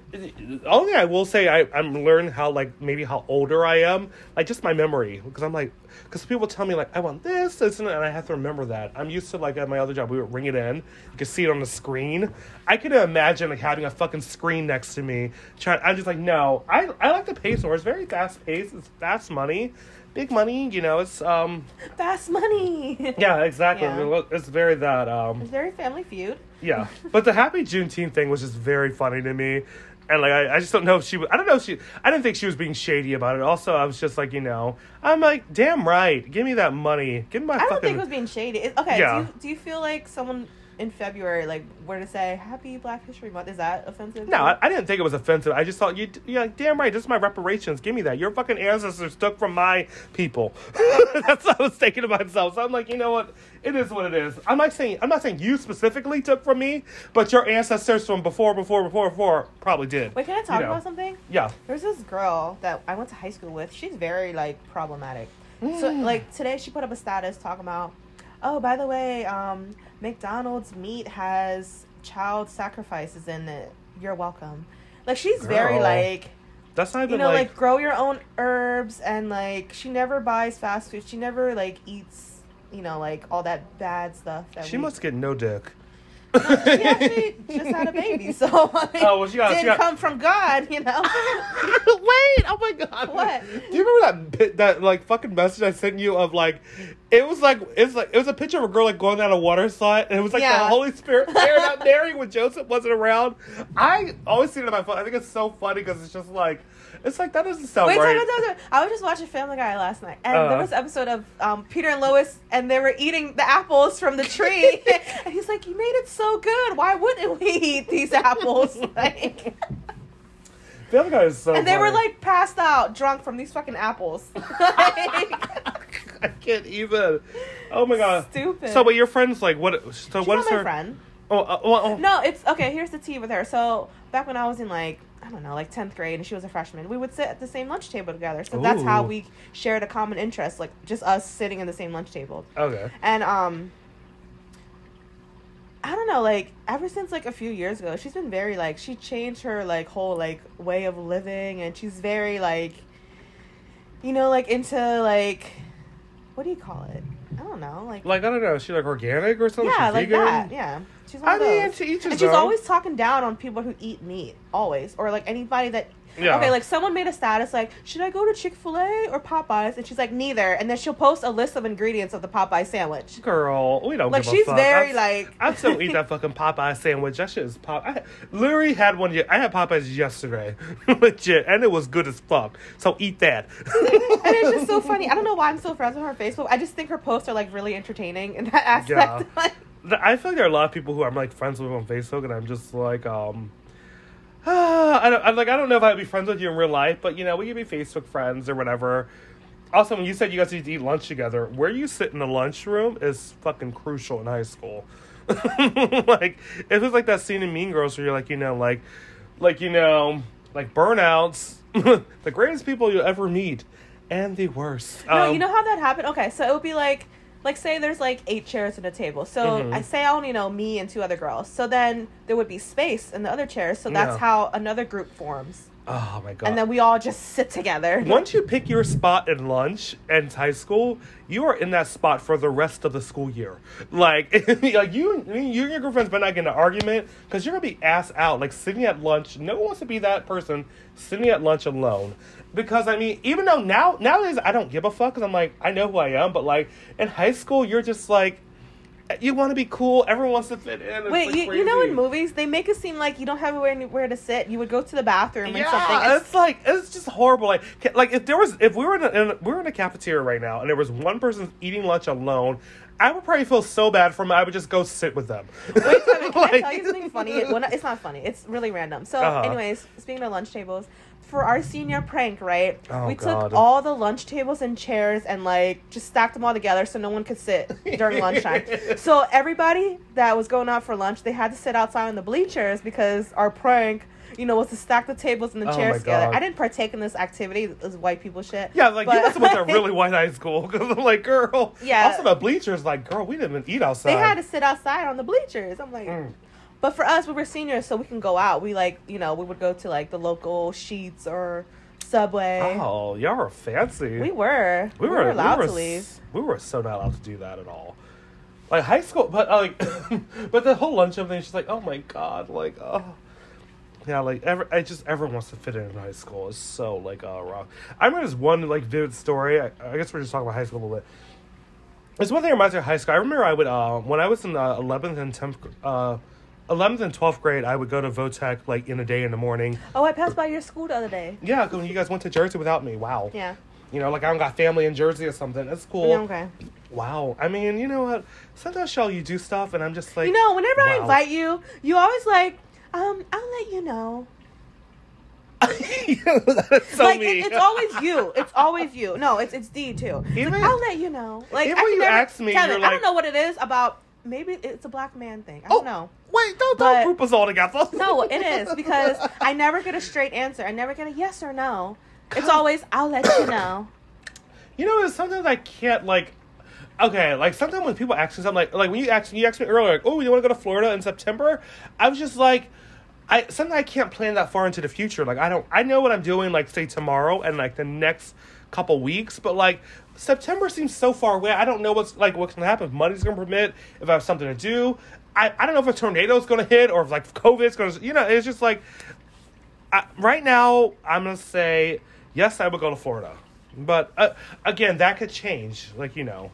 only I will say I I'm learning how like maybe how older I am, like just my memory because I'm like because people tell me like I want this, this, and I have to remember that. I'm used to like at my other job we would ring it in, you could see it on the screen. I can imagine like having a fucking screen next to me. Trying, I'm just like no, I I like the pace more. It's very fast paced. It's fast money, big money. You know, it's um fast money. *laughs* yeah exactly. Yeah. It's very that um It's very Family Feud. yeah, but the Happy Juneteenth thing was just very funny to me, and like I, I just don't know if she. I don't know if she. I didn't think she was being shady about it. Also, I was just like, you know, I'm like, damn right, give me that money, give me my I don't fucking. think it was being shady. It, okay, Yeah. do, you, do you feel like someone in February like were to say Happy Black History Month? Is that offensive? no, I, I didn't think it was offensive. I just thought you, you're like, damn right, this is my reparations. Give me that. Your fucking ancestors took from my people. *laughs* That's what I was thinking to myself. So I'm like, you know what? It is what it is. I'm not saying I'm not saying you specifically took from me, but your ancestors from before, before, before, before probably did. Wait, can I talk You know. about something? Yeah. There's this girl that I went to high school with. She's very like problematic. So Mm. like today she put up a status talking about, oh by the way, um, McDonald's meat has child sacrifices in it. You're welcome. Like she's very like That's not even you know like, like grow your own herbs and like she never buys fast food. She never like eats you know like all that bad stuff. That She we- must get no dick. She actually just had a baby, so I mean, Oh, well, she got- she didn't got- come from God, you know. *laughs* Wait! Oh my god! What? Do you remember that bit, that like fucking message I sent you of like, it was like it's like it was a picture of a girl like going down a water slide, and it was like the Holy Spirit staring out *laughs* Mary when Joseph wasn't around. I always see it on my phone. I think it's so funny because it's just like, it's like that doesn't sound Wait, right. time out, time out. I was just watching Family Guy last night, and Uh. there was an episode of um, Peter and Lois, and they were eating the apples from the tree, *laughs* *laughs* and he's like, "You made it so good. Why wouldn't we eat these apples?" *laughs* like, Family Guy is so. and they were like passed out, drunk from these fucking apples. Like, I can't even. Oh my god. Stupid. So, but your friends like what? So She's what is her? friend. Oh, uh, well, oh. No, it's okay. Here's the tea with her. So back when I was in like I don't know, like tenth grade, and she was a freshman. We would sit at the same lunch table together. So that's how we shared a common interest, like just us sitting in the same lunch table. Okay. And um I don't know, like ever since like a few years ago, she's been very like she changed her like whole like way of living and she's very like you know, like into like what do you call it? I don't know, like, Like I don't know, is she like organic or something? yeah, She's like vegan? that. Yeah. She's one I of mean, to each his And she's own. always talking down on people who eat meat, always, or like anybody that. Yeah. Okay, like someone made a status like, should I go to Chick Fil A or Popeyes? And she's like, neither. And then she'll post a list of ingredients of the Popeye sandwich. Girl, we don't Like she's very like. I still eat that *laughs* fucking Popeye sandwich. That shit is pop. I literally had one. I had Popeyes yesterday, *laughs* legit, and it was good as fuck. So eat that. *laughs* and it's just so funny. I don't know why I'm so friends with her on Facebook. I just think her posts are like really entertaining in that aspect. Yeah. Like, I feel like there are a lot of people who I'm like friends with on Facebook, and I'm just like, um, *sighs* I don't, I'm like, I don't know if I'd be friends with you in real life, but you know, we can be Facebook friends or whatever. Also, when you said you guys need to eat lunch together, where you sit in the lunchroom is fucking crucial in high school. *laughs* like, it was like that scene in Mean Girls where you're like, you know, like, like you know, like burnouts, *laughs* the greatest people you'll ever meet, and the worst. no, Um, you know how that happened? Okay, so it would be like, like say there's like eight chairs at a table. So Mhm. I say I only know me and two other girls. So then there would be space in the other chairs. So that's Yeah. how another group forms. Oh my god! And then we all just sit together. *laughs* Once you pick your spot in lunch in high school, you are in that spot for the rest of the school year. Like, *laughs* like you, you and your girlfriends better not get in an argument because you're gonna be ass out. Like sitting at lunch, no one wants to be that person sitting at lunch alone. Because I mean, even though now nowadays I don't give a fuck because I'm like I know who I am, but like in high school, you're just like you want to be cool. Everyone wants to fit in. Wait, like, you, you know in movies they make it seem like you don't have anywhere to sit. You would go to the bathroom and something. Yeah, It's, it's like it's just horrible. Like, like if there was, if we were in, a, in a, we were in a cafeteria right now, and there was one person eating lunch alone, I would probably feel so bad for them. I would just go sit with them. Wait, Tevin, can I *laughs* tell you something funny? Well, it's not funny. It's really random. So, Uh-huh. anyways, speaking of lunch tables, for our senior prank, right? Oh, we God. took all the lunch tables and chairs and like just stacked them all together so no one could sit during *laughs* lunchtime. so everybody that was going out for lunch, they had to sit outside on the bleachers because our prank. You know, was to stack the tables and the Oh, chairs together. God. I didn't partake in this activity. This white people shit. Yeah, like But- you must have went to a really white high school because I'm like, girl. Yeah. Also, the bleachers, like, girl, we didn't even eat outside. They had to sit outside on the bleachers. I'm like, Mm. But for us, we were seniors, so we can go out. We like, you know, we would go to like the local Sheetz or Subway. Oh, y'all were fancy. We were. we were, allowed we were, to leave. We were so not allowed to do that at all. Like high school, but uh, like, *laughs* but the whole lunch of thing, she's like, oh my god, like, oh, yeah, like, ever, I just everyone wants to fit in in high school. It's so like, uh, wrong. I remember this one like vivid story. I, I guess we're just talking about high school a little bit. There's one thing that reminds me of high school. I remember I would, uh, when I was in uh, 11th and 10th, uh, 11th and 12th grade, I would go to Votech like in a day in the morning. Oh, I passed by your school the other day. Yeah, when you guys went to Jersey without me. Wow. Yeah. You know, like I don't got family in Jersey or something. That's cool. Yeah, okay. Wow. I mean, you know what? Sometimes, Shell, you do stuff, and I'm just like, you know, whenever I invite you, you always like, um, I'll let you know. *laughs* That's so like it, it's always you. It's always you. No, it's it's D too. Even- like, I'll let you know. Like even I you never, ask me, Tevin, you're I don't know what it is about. Maybe it's a black man thing. I oh don't know. Wait, don't But- don't group us all together. No, it is *laughs* because I never get a straight answer. I never get a yes or no. It's always I'll let you know. You know, sometimes I can't like. Okay, like sometimes when people ask me something, like like when you asked you asked me earlier, like, oh, you want to go to Florida in September? I was just like, I sometimes I can't plan that far into the future. Like I don't, I know what I'm doing, like say tomorrow and like the next couple weeks, but like September seems so far away. I don't know what's like what's gonna happen. If money's gonna permit, if I have something to do. I, I don't know if a tornado's gonna hit or if like COVID's gonna, you know, it's just like I, right now, I'm gonna say yes. I would go to Florida, but uh, again, that could change. Like you know,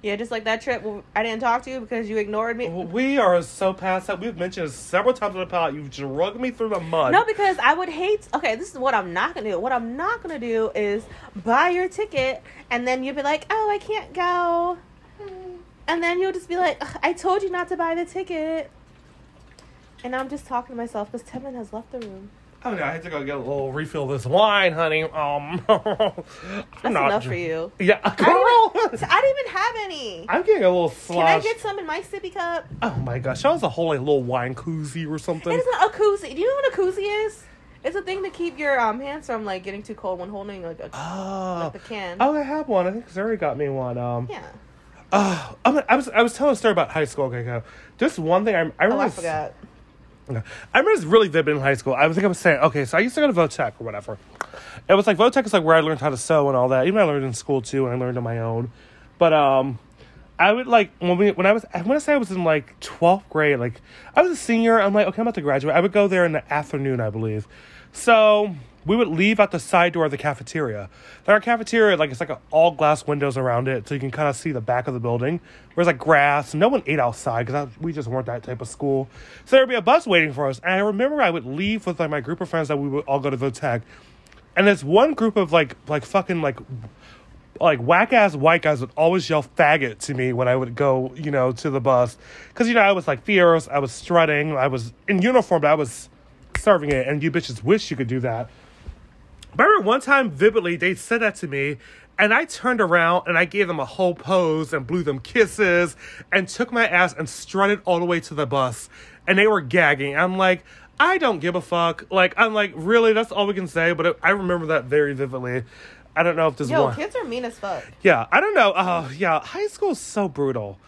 Yeah, just like that trip. I didn't talk to you because you ignored me. we are so past that. We've mentioned several times on the pod. You've drugged me through the mud. No, because I would hate. Okay, this is what I'm not gonna do. What I'm not gonna do is buy your ticket and then you'd be like, "Oh, I can't go," and then you'll just be like, "I told you not to buy the ticket," and I'm just talking to myself because Tevin has left the room. Oh no, I had to go get a little refill of this wine, honey. Um, *laughs* That's enough for you. Yeah, I girl. didn't, even, I didn't even have any. I'm getting a little slush. Can I get some in my sippy cup? oh my gosh, that was a whole like little wine koozie or something. It is not a koozie. Do you know what a koozie is? It's a thing to keep your um hands from like getting too cold when holding like, a, Oh, like the can. oh, I have one. I think Zuri got me one. Um, Yeah. oh, I'm I was I was telling a story about high school. Okay, okay. Just one thing I, I Oh. I forgot. I remember this really vivid in high school. I was think I was saying, okay, so I used to go to Votech or whatever. It was like Votech is like where I learned how to sew and all that. Even I learned in school too, and I learned on my own. But um, I would like when we when I was I want to say I was in like twelfth grade. Like I was a senior. I'm like, okay, I'm about to graduate. I would go there in the afternoon, I believe. So we would leave out the side door of the cafeteria. Then our cafeteria, like it's like a, all glass windows around it, so you can kind of see the back of the building. Whereas like grass, no one ate outside because we just weren't that type of school. So there'd be a bus waiting for us, and I remember I would leave with like my group of friends that we would all go to Votech, and there's one group of like like fucking like like whack ass white guys would always yell faggot to me when I would go, you know, to the bus. Cause you know, I was like fierce, I was strutting, I was in uniform, but I was serving it, and you bitches wish you could do that. But I remember one time vividly, they said that to me, and I turned around and I gave them a whole pose and blew them kisses and took my ass and strutted all the way to the bus. And they were gagging. I'm like, I don't give a fuck. Like, I'm like, really? That's all we can say. But it, I remember that very vividly. I don't know if this Yo, one. kids are mean as fuck. Yeah, I don't know. Oh, yeah, high school is so brutal.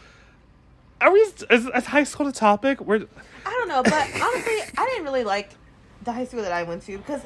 Are we? Is, is high school the topic? We're I don't know, but honestly, I didn't really like the high school that I went to because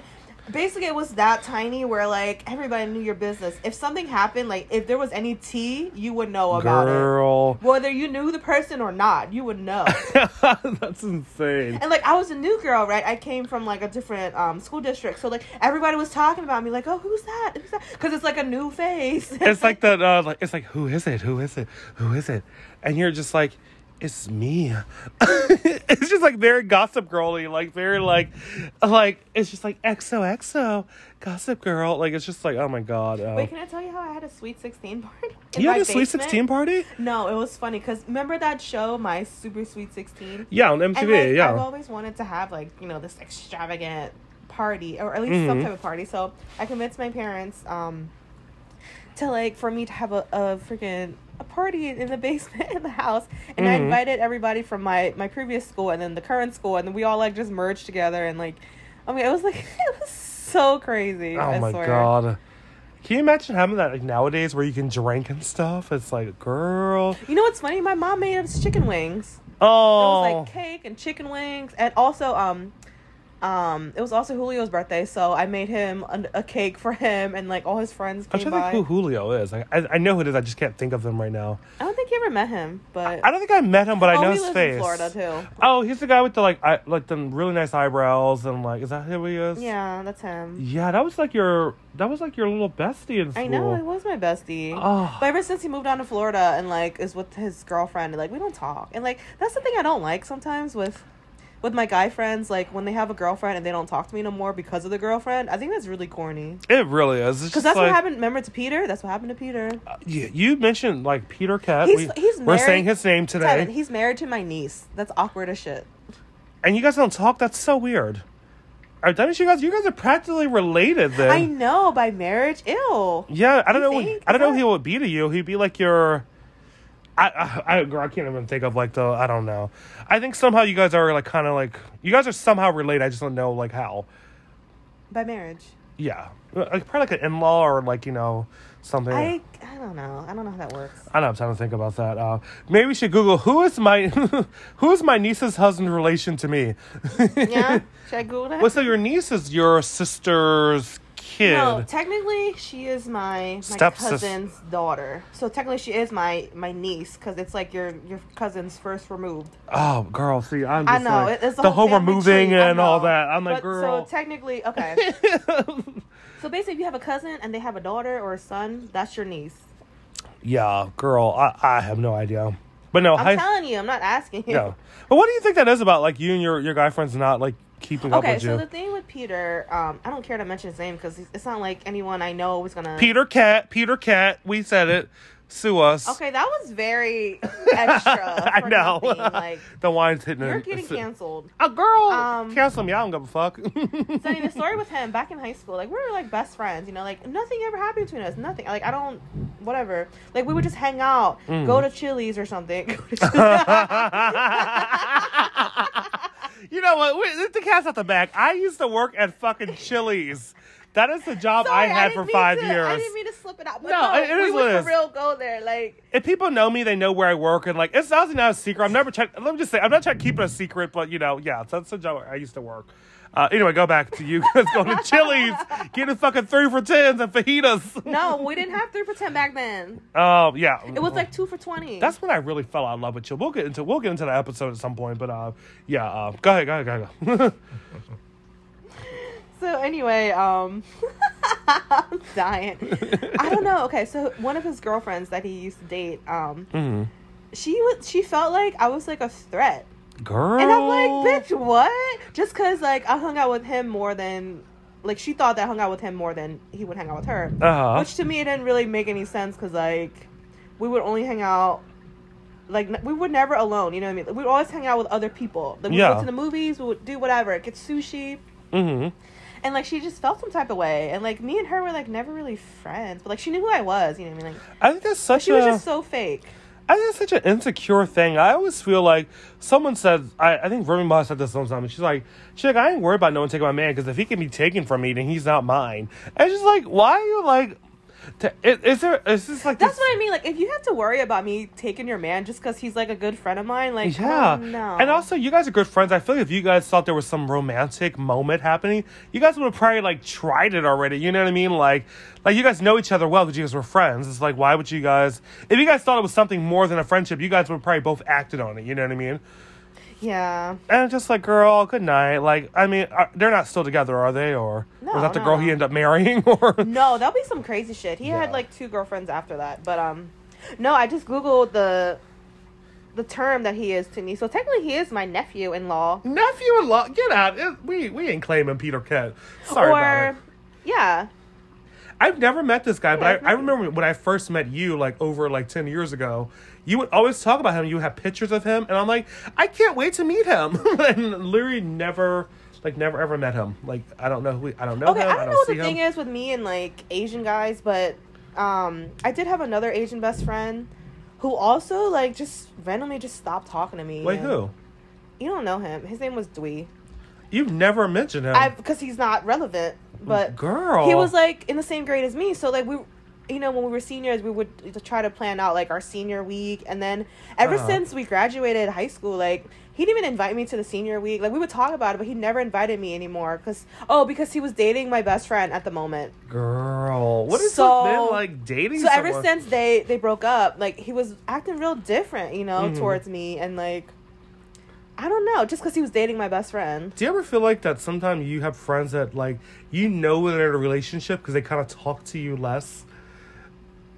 basically it was that tiny where like everybody knew your business. If something happened, like if there was any tea, you would know about it. Whether you knew the person or not, you would know. *laughs* That's insane. And like I was a new girl, right? I came from like a different um, school district, so like everybody was talking about me, like, "Oh, who's that? Who's that?" Because it's like a new face. It's like *laughs* that. Uh, like it's like who is it? Who is it? Who is it? And you're just like, it's me. *laughs* it's just like very gossip girly, like very like, like it's just like XOXO gossip girl. Like it's just like oh my god. Uh, Wait, can I tell you how I had a sweet sixteen party? you had a sweet sixteen party? No, it was funny because remember that show, My Super Sweet Sixteen. Yeah, on MTV. And like, I've always wanted to have like you know this extravagant party or at least Mm-hmm. some type of party. So I convinced my parents um to like for me to have a, a freaking a party in the *laughs* basement in the house, and I Mhm. invited everybody from my my previous school and then the current school, and then we all like just merged together and like I mean it was like *laughs* it was so crazy. Oh I my swear. god. Can you imagine having that like nowadays where you can drink and stuff? It's like, girl. You know what's funny? My mom made us chicken wings. Oh. It was like cake and chicken wings, and also um, um, it was also Julio's birthday, so I made him a, a cake for him, and like all his friends I'm came trying to think who Julio is. Like, I, I know who it is. I just can't think of them right now. I don't think you ever met him, but I don't think I met him, but I oh, know he his lives face. in Florida too. Oh, he's the guy with the like, I, like the really nice eyebrows and like, is that who he is? Yeah, that's him. Yeah, that was like your, that was like your little bestie in school. I know it was my bestie. Oh. But ever since he moved down to Florida and like is with his girlfriend, and, like we don't talk, and like that's the thing I don't like sometimes with. With my guy friends, like when they have a girlfriend and they don't talk to me no more because of the girlfriend, I think that's really corny. It really is. Because that's like, what happened. Remember to Peter? That's what happened to Peter. Uh, yeah, you mentioned like Peter Cat. He's- we, he's we're married- saying his name today, Tevin, he's married to my niece. That's awkward as shit. and you guys don't talk. That's so weird. Are that means you guys? You guys are practically related then. I know by marriage. Ew. Yeah, I don't You know. think? I don't know who he would be to you. He'd be like your. I, I I girl, I can't even think of like the I don't know. I think somehow you guys are like kind of like you guys are somehow related. I just don't know like how. By marriage. Yeah, like probably like an in law or like you know something. I I don't know. I don't know how that works. I don't have time to think about that. Uh, maybe we should Google who is my *laughs* who is my niece's husband relation to me. *laughs* Yeah. Should I Google that? well, so your niece is your sister's kid. no, technically she is my my cousin's daughter. So technically she is my my niece because it's like your your cousin's first removed. Oh, girl, see, I'm I just know like, it's the whole family removing tree, and all that. I'm like, But, girl. So technically, okay. *laughs* so basically, if you have a cousin and they have a daughter or a son, that's your niece. yeah, girl, I, I have no idea. But no, I'm high, telling you, I'm not asking you. no. But what do you think that is about? Like you and your your guy friends not like keeping up Okay, with so you. the thing with Peter, um, I don't care to mention his name because it's not like anyone I know was gonna. Peter Cat, Peter Cat, we said it. Sue us. Okay, that was very *laughs* extra. I know. nothing. Like *laughs* the wine's hitting. you're getting canceled. A girl, Um, cancel me. I don't give a fuck. So I mean, the story with him back in high school, like we were like best friends, you know, like nothing ever happened between us, nothing. Like I don't, whatever. Like we would just hang out, Mm. go to Chili's or something. *laughs* Go to Chili's. You know what? We, the cat's out the bag. I used to work at fucking *laughs* Chili's. That is the job Sorry, I had didn't for five to- years. I didn't mean to slip it out. But No, no, it- it we is would for real go there. Like, if people know me, they know where I work, and like it's honestly not a secret. I'm never trying. Let me just say, I'm not trying to keep it a secret, but you know, yeah, that's the job I used to work. Uh, anyway, go back to you guys going to Chili's, *laughs* getting fucking three for tens and fajitas. no, we didn't have three for ten back then. Oh yeah, It was like two for twenty. that's when I really fell out of love with you. We'll get into we'll get into that episode at some point, but uh, yeah, uh, go ahead, go ahead, go ahead. Go. *laughs* So anyway, um, *laughs* I'm dying. I don't know. Okay, so one of his girlfriends that he used to date, um, Mhm. she was she felt like I was like a threat, Girl, and I'm like, bitch, what? Just because like I hung out with him more than. Like she thought that I hung out with him more than he would hang out with her, Uh-huh. which to me it didn't really make any sense because like we would only hang out like we were never alone. You know what I mean? We would always hang out with other people. Like we Yeah. go to the movies, we would do whatever, get sushi, hmm and like she just felt some type of way. And like me and her were like never really friends, but like she knew who I was. You know what I mean? Like I think that's such she a. was just so fake. I think it's such an insecure thing. I always feel like someone said, I, I think Remy Ma said this sometime. She's like, she's like, I ain't worried about no one taking my man because if he can be taken from me, then he's not mine. And she's like, why are you like, to, is, there, is this like That's this, what I mean. Like if you have to worry about me taking your man just because he's like a good friend of mine, like Yeah. no. And also, you guys are good friends. I feel like if you guys thought there was some romantic moment happening, you guys would have probably like tried it already. You know what I mean? Like, like you guys know each other well because you guys were friends. It's like, why would you guys, if you guys thought it was something more than a friendship, you guys would have probably both acted on it. You know what I mean? Yeah. And just like, girl, good night. Like, I mean, are, they're not still together, are they? Or No, was that the no, girl no. he ended up marrying? *laughs* Or No, that'll be some crazy shit. He Yeah. had like two girlfriends after that, but um, no, I just googled the the term that he is to me. So technically, he is my nephew-in-law. nephew in law, get out. It, we we ain't claiming Peter Kent. Sorry or about it. yeah, I've never met this guy, Yeah, but I, I remember when I first met you, like over like ten years ago. You would always talk about him. You would have pictures of him, and I'm like, I can't wait to meet him. *laughs* and literally never, like, never ever met him. Like, I don't know who. I don't know okay. him. I don't know what the him. thing is with me and like Asian guys, but um, I did have another Asian best friend who also like just randomly just stopped talking to me. Wait, who? You don't know him. His name was Dwee. You've never mentioned him. I because he's not relevant, but girl, he was like in the same grade as me so like we you know when we were seniors we would try to plan out like our senior week and then ever Uh-huh. since we graduated high school like he didn't even invite me to the senior week like we would talk about it but he never invited me anymore because oh because he was dating my best friend at the moment girl. What is So- it been like dating? so ever since they they broke up like he was acting real different you know Mhm. towards me and like i don't know just because he was dating my best friend Do you ever feel like that sometimes you have friends that like you know they're in a relationship because they kind of talk to you less?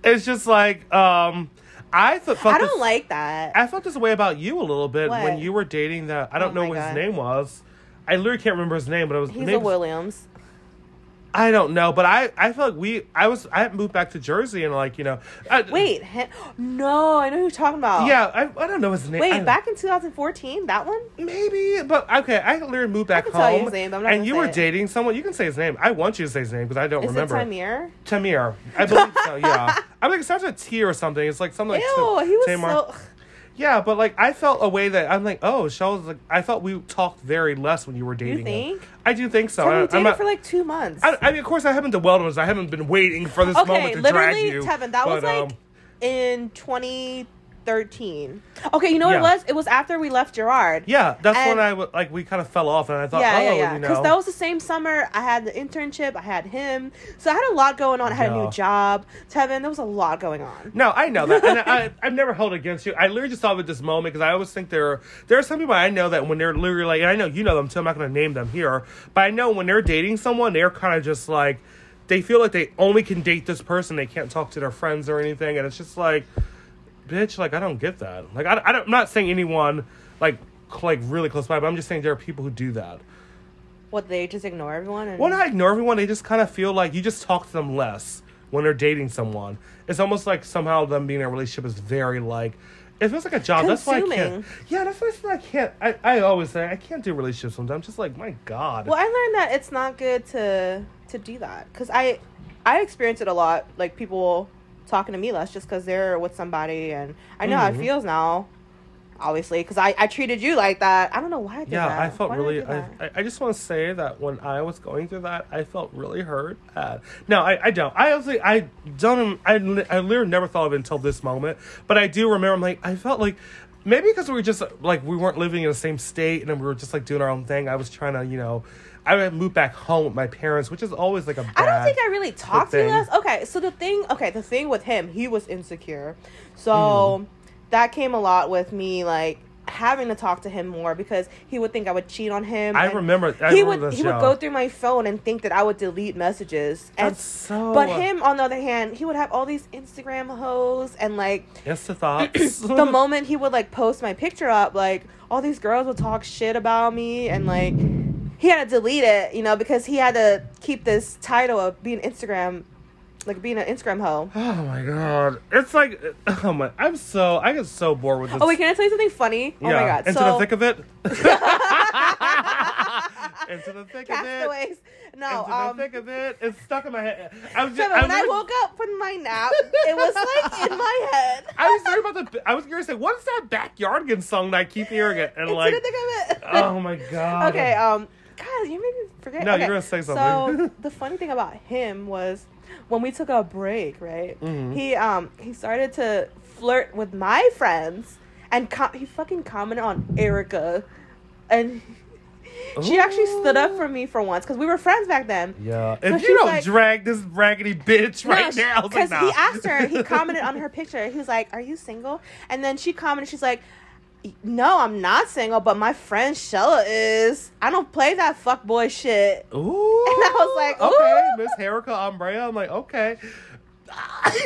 It's just like um I th- felt i don't this- like that. I felt this way about you a little bit when you were dating that I don't Oh know what his name was. I literally can't remember his name, but it was he's a williams I don't know, but I I feel like we I was I had moved back to Jersey and like you know I, Wait, he- no, I know who you're talking about. yeah I, I don't know his name. Wait, back in 2014, that one? Maybe, but okay. I literally moved back home, tell you his name, but I'm not and you were it. dating someone. You can say his name. I want you to say his name because I don't Is remember. it Tamir? Tamir, I believe so. Yeah, *laughs* I'm like it starts with a T or something. It's like something like Ew, T- he was Tamar. so. Yeah, but like I felt a way that I'm like, oh, Shell was like I felt we talked very less when you were dating. him. think? I do think so. We I, dated not, for like two months. I, I mean, of course, I haven't done well I haven't been waiting for this moment to drag literally, you. Tevin, that was like um, in 2013. Okay, you know what Yeah. it was? It was after we left Gerard. yeah, that's when and- I like we kind of fell off, and I thought, yeah, oh, yeah, yeah. you Because that was the same summer. I had the internship. I had him. So I had a lot going on. I had a Yeah. new job. Tevin, there was a lot going on. No, I know that, and *laughs* I, I've never held it against you. I literally just thought of this moment because I always think there are there are some people I know that when they're literally like, and I know you know them too. I'm not going to name them here, but I know when they're dating someone, they're kind of just like they feel like they only can date this person. They can't talk to their friends or anything, and it's just like, bitch, like I don't get that. Like I, I I'm not saying anyone like cl- like really close by, but I'm just saying there are people who do that. What, they just ignore everyone? And... Well, not ignore everyone. They just kind of feel like you just talk to them less when they're dating someone. It's almost like somehow them being in a relationship is very like. It feels like a job. That's why I can't. Consuming. Yeah, that's why I can't. I, I always say I can't do relationships sometimes. I'm Just like my God. Well, I learned that it's not good to to do that because I I experience it a lot. Like people talking to me less just because they're with somebody, and I know how Mhm. it feels now. obviously, because I, I treated you like that. I don't know why I did yeah, that. I felt Why really. I. I, I just want to say that when I was going through that, I felt really hurt. At, no, I, I don't. I honestly, I don't. I, I literally never thought of it until this moment. But I do remember. I'm like, I felt like maybe because we were just like we weren't living in the same state, and we were just like doing our own thing. I was trying to, you know, I had moved back home with my parents, which is always like a. Bad, I don't think I really talked to less. Okay, so the thing, okay, the thing with him, he was insecure, so Mm. that came a lot with me, like having to talk to him more because he would think I would cheat on him. I remember. I he remember would he would go through my phone and think that I would delete messages. And That's so. but him, on the other hand, he would have all these Instagram hoes and like Insta *clears throat* thoughts. the moment he would like post my picture up, like all these girls would talk shit about me and like he had to delete it, you know, because he had to keep this title of being Instagram like being an Instagram hoe. *sighs* Oh my god! It's like, *laughs* oh my! I'm so I get so bored with this. Oh wait, can I tell you something funny? Oh my god. Into so the thick of it. *laughs* Into the thick of it. castaways. No, Into um the thick of it. It's stuck in my head. I was just, Trevor, when I woke up from my nap, it was like in my head. *laughs* I was thinking about the. I was gonna say, what's that backyardigan song that I keep hearing it and Into like, the thick of it. oh my god. Okay, um, God, you made me forget. No, okay. you're gonna say something. So *laughs* the funny thing about him was when we took a break, right? Mhm. He um he started to flirt with my friends, and co- he fucking commented on Erica, and *laughs* she actually stood up for me for once because we were friends back then. Yeah. So if you don't like- drag this raggedy bitch right No, now, I was like, because nah. he asked her, he *laughs* commented on her picture. He was like, "Are you single?" And then she commented, she's like, "No, I'm not single, but my friend Shella is. I don't play that fuck boy shit." Ooh. *laughs* And I was like, okay. Miss Erica Umbrea. I'm like, okay. *laughs* *laughs*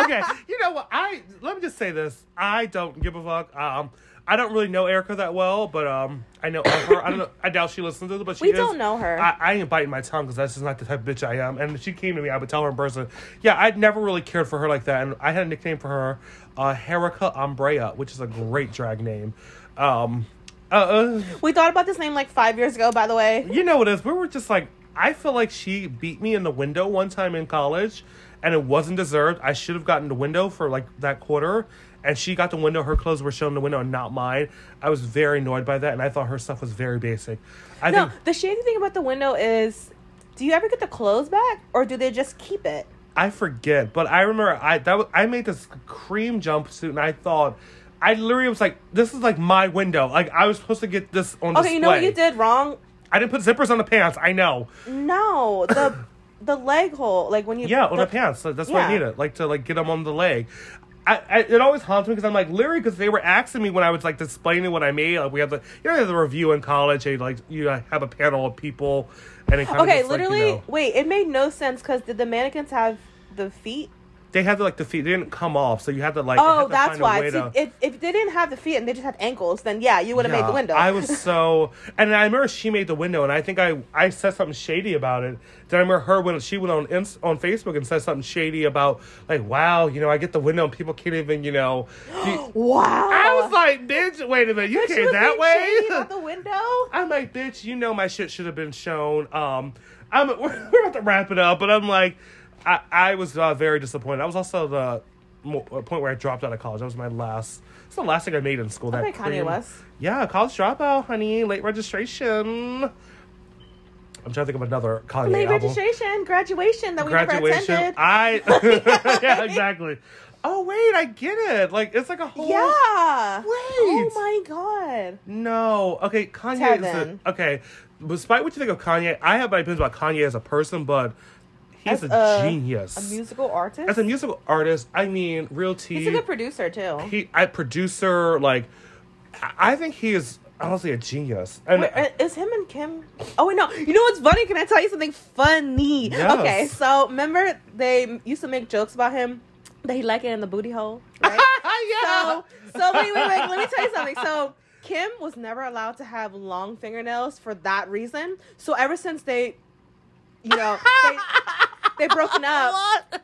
okay, you know what? I let me just say this. I don't give a fuck. Um, I don't really know Erica that well, but um, I know of her. I don't know. I doubt she listens to it, but she We is- don't know her. I, I ain't biting my tongue because that's just not the type of bitch I am. And if she came to me, I would tell her in person. Yeah, I'd never really cared for her like that, and I had a nickname for her, uh, Erica Umbrea, which is a great drag name. Um, uh, uh, We thought about this name like five years ago, by the way. you know what it is? We were just like, I feel like she beat me in the window one time in college, and it wasn't deserved. I should have gotten the window for like that quarter, and she got the window. Her clothes were shown in the window and not mine. I was very annoyed by that, and I thought her stuff was very basic. I No, think the shady thing about the window is, do you ever get the clothes back, or do they just keep it? I forget, but I remember I that was, I made this cream jumpsuit, and I thought. I literally was like, "This is like my window. Like I was supposed to get this on Okay, you know what you did wrong? I didn't put zippers on the pants. I know. No, the *coughs* the leg hole, like when you Yeah, on the, the pants. That's why I Yeah. need it, like to like get them on the leg. I, I it always haunts me because I'm like literally because they were asking me when I was like explaining what I made. Like we have the you know the review in college. They like you uh, have a panel of people, and it kind of Okay, just, like, you literally, know, wait, it made no sense because did the mannequins have the feet? They had to like the feet. They didn't come off, so you had to like. Oh, to that's why. way See, to- if, if they didn't have the feet and they just had ankles, then yeah, you would have made the window. I was *laughs* so, and I remember she made the window, and I think I I said something shady about it. Then I remember her when she went on on Facebook and said something shady about like, wow, you know, I get the window and people can't even, you know. *gasps* wow. I was like, bitch, wait a minute, you But came that shady way? about the window. *laughs* I'm like, bitch, you know my shit should have been shown. Um, I'm we're, *laughs* we're about to wrap it up, but I'm like, I I was uh, very disappointed. I was also the mo- uh, point where I dropped out of college. That was my last. It's the last thing I made in school. Okay, that Kanye cream- West. Yeah, college dropout, honey. Late registration. I'm trying to think of another Kanye Late album. registration, graduation that we never Graduation. attended. I *laughs* *laughs* yeah, exactly. Oh wait, I get it. Like it's like a whole. yeah. Wait. Oh my god. No. Okay, Kanye is a, okay. Despite what you think of Kanye, I have my opinions about Kanye as a person, but he's As a, a- genius. A musical artist. as a musical artist, I mean, real tea. He's a good producer too. he, I producer, like, I I think he is honestly a genius. And Wait, uh, is him and Kim? Oh wait, no. You know what's funny? Can I tell you something funny? Yes. Okay, so remember they used to make jokes about him that he liked it in the booty hole, *laughs* right? yeah. so, so wait, wait, wait. Let me tell you something. So Kim was never allowed to have long fingernails for that reason. So ever since they, you know, they, *laughs* they broken *laughs* up.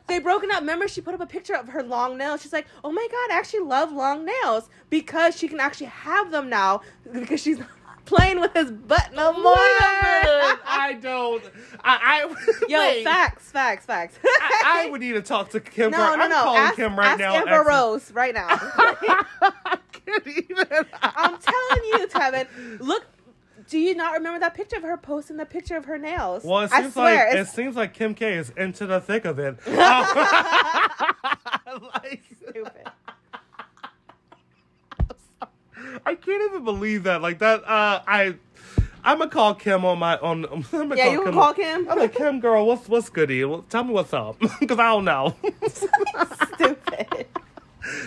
They broken up. Remember, she put up a picture of her long nails. She's like, "Oh my god, I actually love long nails because she can actually have them now because she's *laughs* playing with his butt no more." Wait a minute. *laughs* I don't. I. I Yo, wait. facts, facts, facts. I, I would need to talk to Kim. no, no, I'm no. calling Ask, Kim right ask now. Amber Ex- Rose right now. I can't even. I'm telling you, Tevin. Look, do you not remember that picture of her posting the picture of her nails? Well, it I seems swear, like it seems like Kim K is into the thick of it. *laughs* *laughs* like, stupid. *laughs* I can't even believe that. Like that. Uh, I. I'm gonna call Kim on my on. I'm gonna Yeah, call you can Kim. call Kim. I'm like Kim, girl. What's what's goody? Well, tell me what's up, because I don't know. stupid.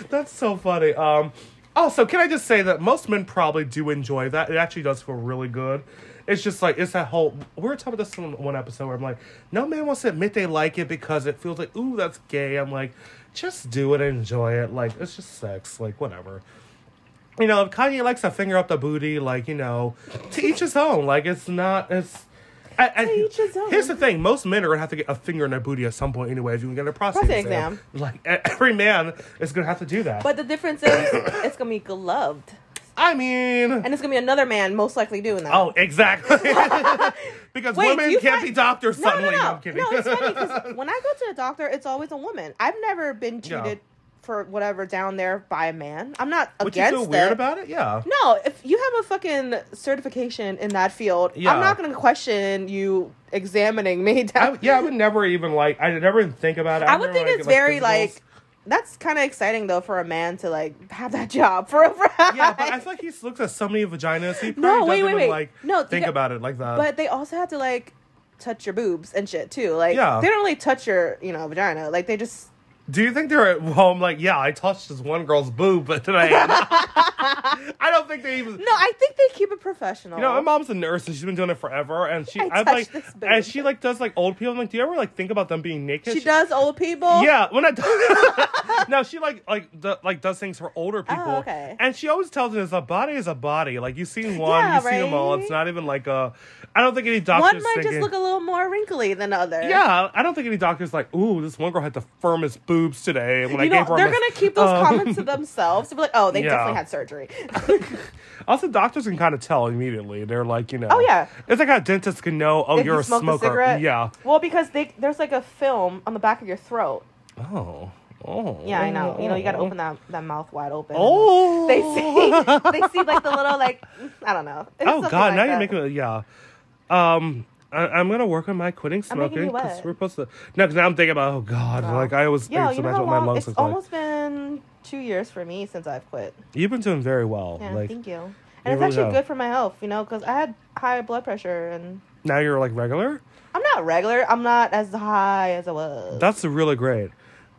That's so funny. Um, also, can I just say that most men probably do enjoy that. It actually does feel really good. It's just like it's that whole. We were talking about this in one episode where I'm like, no man wants to admit they like it because it feels like, ooh, that's gay. I'm like, just do it, enjoy it. Like it's just sex. Like whatever. You know, if Kanye likes to finger up the booty, like you know, to each his own. Like it's not. It's. I, I, each his own. Here's the thing: most men are gonna have to get a finger in their booty at some point anyway. If you can get a prostate, Prostate exam. Like e- every man is gonna have to do that. But the difference is, *coughs* it's gonna be gloved, I mean, and it's gonna be another man most likely doing that. oh, exactly. *laughs* because Wait, women can't find- be doctors no, suddenly. no, no, I'm kidding. no. It's funny *laughs* because when I go to the doctor, it's always a woman. I've never been treated for whatever down there by a man. I'm not Would you against feel weird it. about it? Yeah. No, if you have a fucking certification in that field, Yeah. I'm not going to question you examining me. *laughs* I, Down. yeah, I would never even like. I never even think about it. I I've would think like, it's very like that's kind of exciting though for a man to like have that *laughs* job for a Yeah, but I feel like he looks at so many vaginas. He No, wait, doesn't wait, even, wait. like No, think yeah, about it like that. But they also have to like touch your boobs and shit too. Like Yeah. they don't really touch your you know vagina. Like they just Do you think they're at home like, yeah, I touched this one girl's boob but today? *laughs* I don't think they even. no. I think they keep it professional. You know, my mom's a nurse and she's been doing it forever, and she, I I've touched like, this boob. and she like does like old people. I'm like, do you ever like think about them being naked? she does old people. Yeah, when I *laughs* *laughs* no, she like like the, like does things for older oh, people. Oh, okay. And she always tells us a body is a body. Like you've seen one, Yeah, you see them all. right? It's not even like a. I don't think any doctors One might just look a little more wrinkly than others. Yeah, I don't think any doctor's like, ooh, this one girl had the firmest boobs today. When I You gave her, they're gonna keep those Um, comments to themselves. To be like, oh, they Yeah. definitely had surgery. *laughs* Also, doctors can kind of tell immediately. They're like, you know, Oh, yeah. it's like how dentists can know, oh, if you're you a smoker. a cigarette. Yeah. Well, because they there's like a film on the back of your throat. Oh. Oh. Yeah, I know. You know, you got to open that that mouth wide open. Oh. They see *laughs* they see like the little like I don't know. It's Oh God! like now you're making it. Yeah. Um, I, I'm gonna work on my quitting smoking because we're supposed to. No, because now I'm thinking about. Oh God! Oh. Like I always I Yeah, used you know how what my long? lungs It's look like. almost been two years for me since I've quit. You've been doing very well. Yeah, like thank you. you And it's really actually have. good for my health, you know, because I had high blood pressure and now you're like regular. I'm not regular. I'm not as high as I was. That's really great.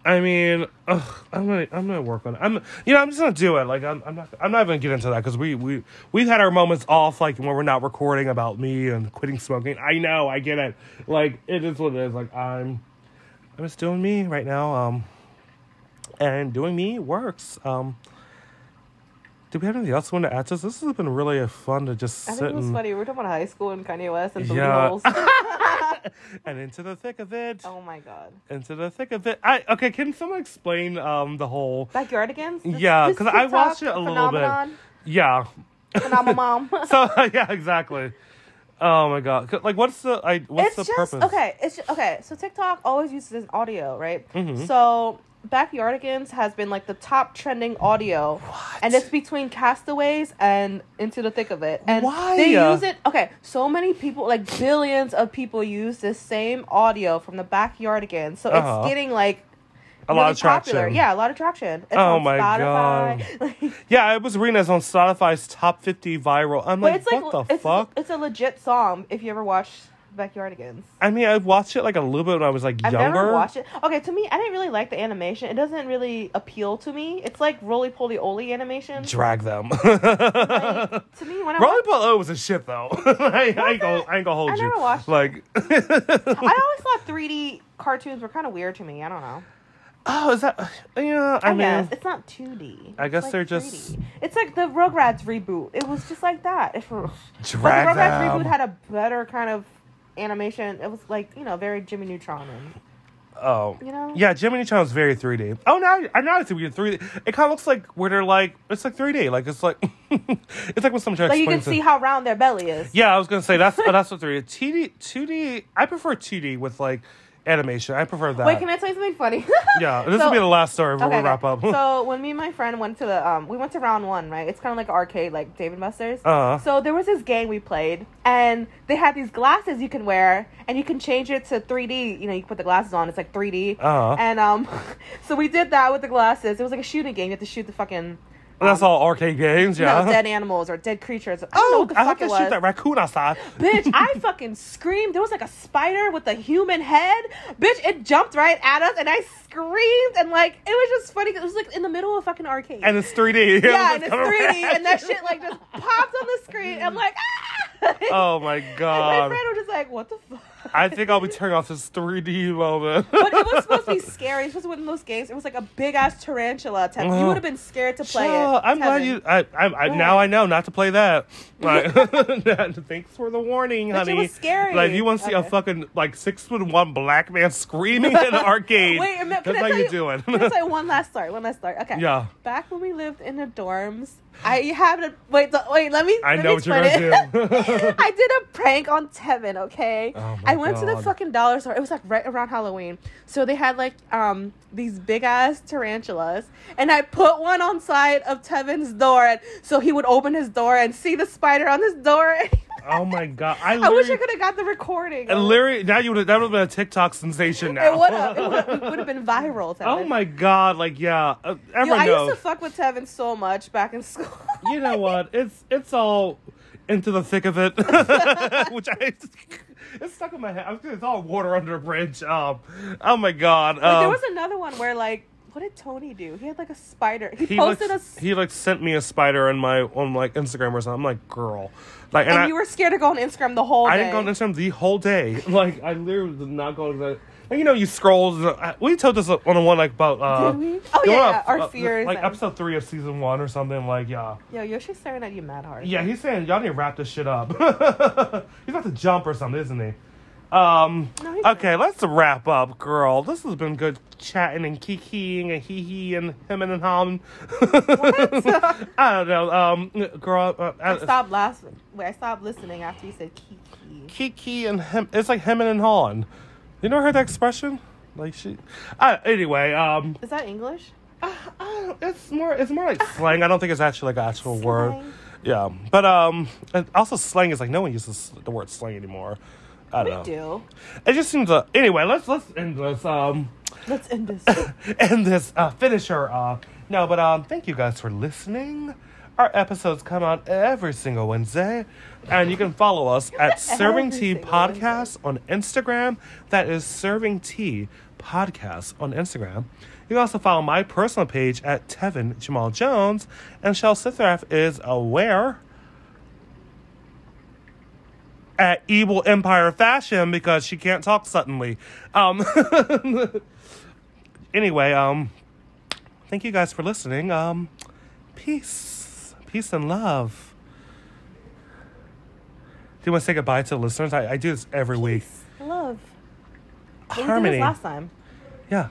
I mean, ugh, I'm gonna I'm gonna work on it. I'm you know I'm just gonna do it. Like I'm I'm not I'm not even gonna get into that because we we we've had our moments off like when we're not recording about me and quitting smoking. I know I get it. Like it is what it is. Like I'm I'm just doing me right now. Um, and doing me works. Um, do we have anything else we want to add to this? This has been really fun to just I sit think it was and, funny. We were talking about high school and Kanye West and booty Yeah. holes. *laughs* *laughs* and into the thick of it. oh my god. Into the thick of it. I okay. Can someone explain um the whole Backyardigans? This- Yeah, because I watched it a little bit. phenomenon? Yeah. Phenomenon. *laughs* So *laughs* yeah, exactly. Oh my god! Like, what's the I? What's it's the just purpose? okay. It's just, okay. So TikTok always uses audio, right? Mhm. So Backyardigans has been like the top trending audio, and it's between Castaways and Into the Thick of It. And Why? they use it. Okay, so many people, like billions of people, use this same audio from the Backyardigans. So Uh-huh. it's getting like A lot really of traction. Popular. Yeah, a lot of traction. It's Oh my Spotify. *laughs* Yeah, I was reading this on Spotify's top fifty viral. I'm like, what the it's, fuck? it's a legit song. If you ever watch Backyardigans. I mean, I watched it like a little bit when I was like I've younger. never watched it. Okay, to me, I didn't really like the animation. It doesn't really appeal to me. It's like Rolie Polie Olie animation. Drag them. Like, to me, when I Rolly watch, Ball was a shit though. I, *laughs* I ain't gonna, I ain't gonna hold I you. never watched it. like, I *laughs* always thought 3D cartoons were kind of weird to me. I don't know. oh, is that? Yeah, I, I, mean, guess it's not 2D. I guess like they're just- 3D. It's like the Rugrats reboot. It was just like that. It, *laughs* but the drag Rugrats them. reboot had a better kind of animation. It was like you know very Jimmy Neutron and Oh. you know. Yeah, Jimmy Neutron is very 3D. Oh, now I now I see we get 3D. It kind of looks like where they're like it's like 3D. Like it's like *laughs* it's like when someone tries Like you can see how round their belly is. Yeah, I was gonna say that's *laughs* that's what 3D. TD 2D. I prefer 2D with like animation. I prefer that. Wait, can I tell you something funny? *laughs* yeah, this So- will be the last story before Okay, we wrap up. so *laughs* when me and my friend went to the um we went to round one, right? It's kind of like arcade, like Dave & Buster's. Uh-huh. So there was this game we played, and they had these glasses you can wear, and you can change it to 3D. You know, you put the glasses on, it's like 3D. Uh-huh. And um, *laughs* so we did that with the glasses. It was like a shooting game. You had to shoot the fucking. That's all arcade games, yeah. No, dead animals or dead creatures. I Oh, I have to shoot that raccoon outside. Bitch, I *laughs* fucking screamed. There was like a spider with a human head. Bitch, it jumped right at us and I screamed and like it was just funny 'cause it was like in the middle of fucking arcade. and it's 3D. *laughs* yeah, and it's 3D and that shit like just popped on the screen. I'm like, ah! Oh my *laughs* And my friend was just like, what the fuck? I think I'll be turning off this 3D moment. But it was supposed to be scary. It was supposed to be one of those games. It was like a big ass tarantula. Tevin. You would have been scared to play it. I'm glad you. I, I, I now I know not to play that. Like, *laughs* thanks for the warning, But it honey. was scary. Like, you want to see a fucking like six foot one black man screaming in an *laughs* arcade? Wait, can that's I how you you, doing. Tell you *laughs* one last story? One last story. Okay. Yeah. Back when we lived in the dorms, I have a wait. Wait, let me. I let know me what you're gonna it. do. *laughs* I did a prank on Tevin. Okay. Oh I went to the fucking dollar store. It was like right around Halloween, so they had like um these big ass tarantulas, and I put one on side of Tevin's door, and so he would open his door and see the spider on his door. Oh my god! I, *laughs* I wish I could have got the recording. And literally, now you would that would have been a TikTok sensation now. It *laughs* would have. Would have been viral. Tevin. oh my god! Like yeah, uh, Yo, I knows. used to fuck with Tevin so much back in school. *laughs* you know what? It's it's all into the thick of it, which I it's stuck in my head. I was gonna- It's all water under a bridge. Um, oh my god. But there Um, was another one where like, what did Tony do? He had like a spider. He, he posted like, a, he like sent me a spider on my on like Instagram or something. I'm like, girl, like, and, and I, you were scared to go on Instagram the whole day. I didn't go on Instagram the whole day. *laughs* Like, I literally did not go to that. Like, you know, you scroll. We told this on the one like about. Uh, Did we? Oh, yeah, know, yeah, our uh, fears Like and- episode three of season one or something. Like, yeah. Yo, Yoshi's staring at you mad hard. Yeah, he's saying y'all need to wrap this shit up. *laughs* he's about to jump or something, isn't he? Um. Okay, let's wrap up, girl. This has been good chatting and kikiing and hee hee and him and hum. *laughs* I don't know. Um, girl. Uh, I uh, stopped last. Wait, I stopped listening after you said Kiki. Kiki and him. It's like hemming and hawing. You never heard that expression? Like she. Uh, anyway, um, Is that English? uh, uh, it's more. It's more like slang. I don't think it's actually like an actual word. Yeah, but um, and also slang is like no one uses the word slang anymore. I We don't know. do. It just seems. Uh, anyway, let's let's end this. Um, Let's end this. *laughs* end this. Uh, finish her. Uh, no, but um, thank you guys for listening. Our episodes come out every single Wednesday, and you can follow us *laughs* at Serving Tea single Podcast on Instagram. That is Serving Tea Podcast on Instagram. You can also follow my personal page at Tevin Jamal Jones, and Shell Sithrath is aware at Evil Empire Fashion because she can't talk suddenly. Um, *laughs* anyway, um, thank you guys for listening. Um, peace, peace and love. Do you want to say goodbye to the listeners? I, I do this every week. Love. Harmony. this last time. Yeah,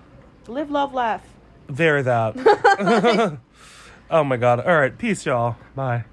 Live, love, laugh. very that. *laughs* *laughs* oh my god. All right, peace, y'all. Bye.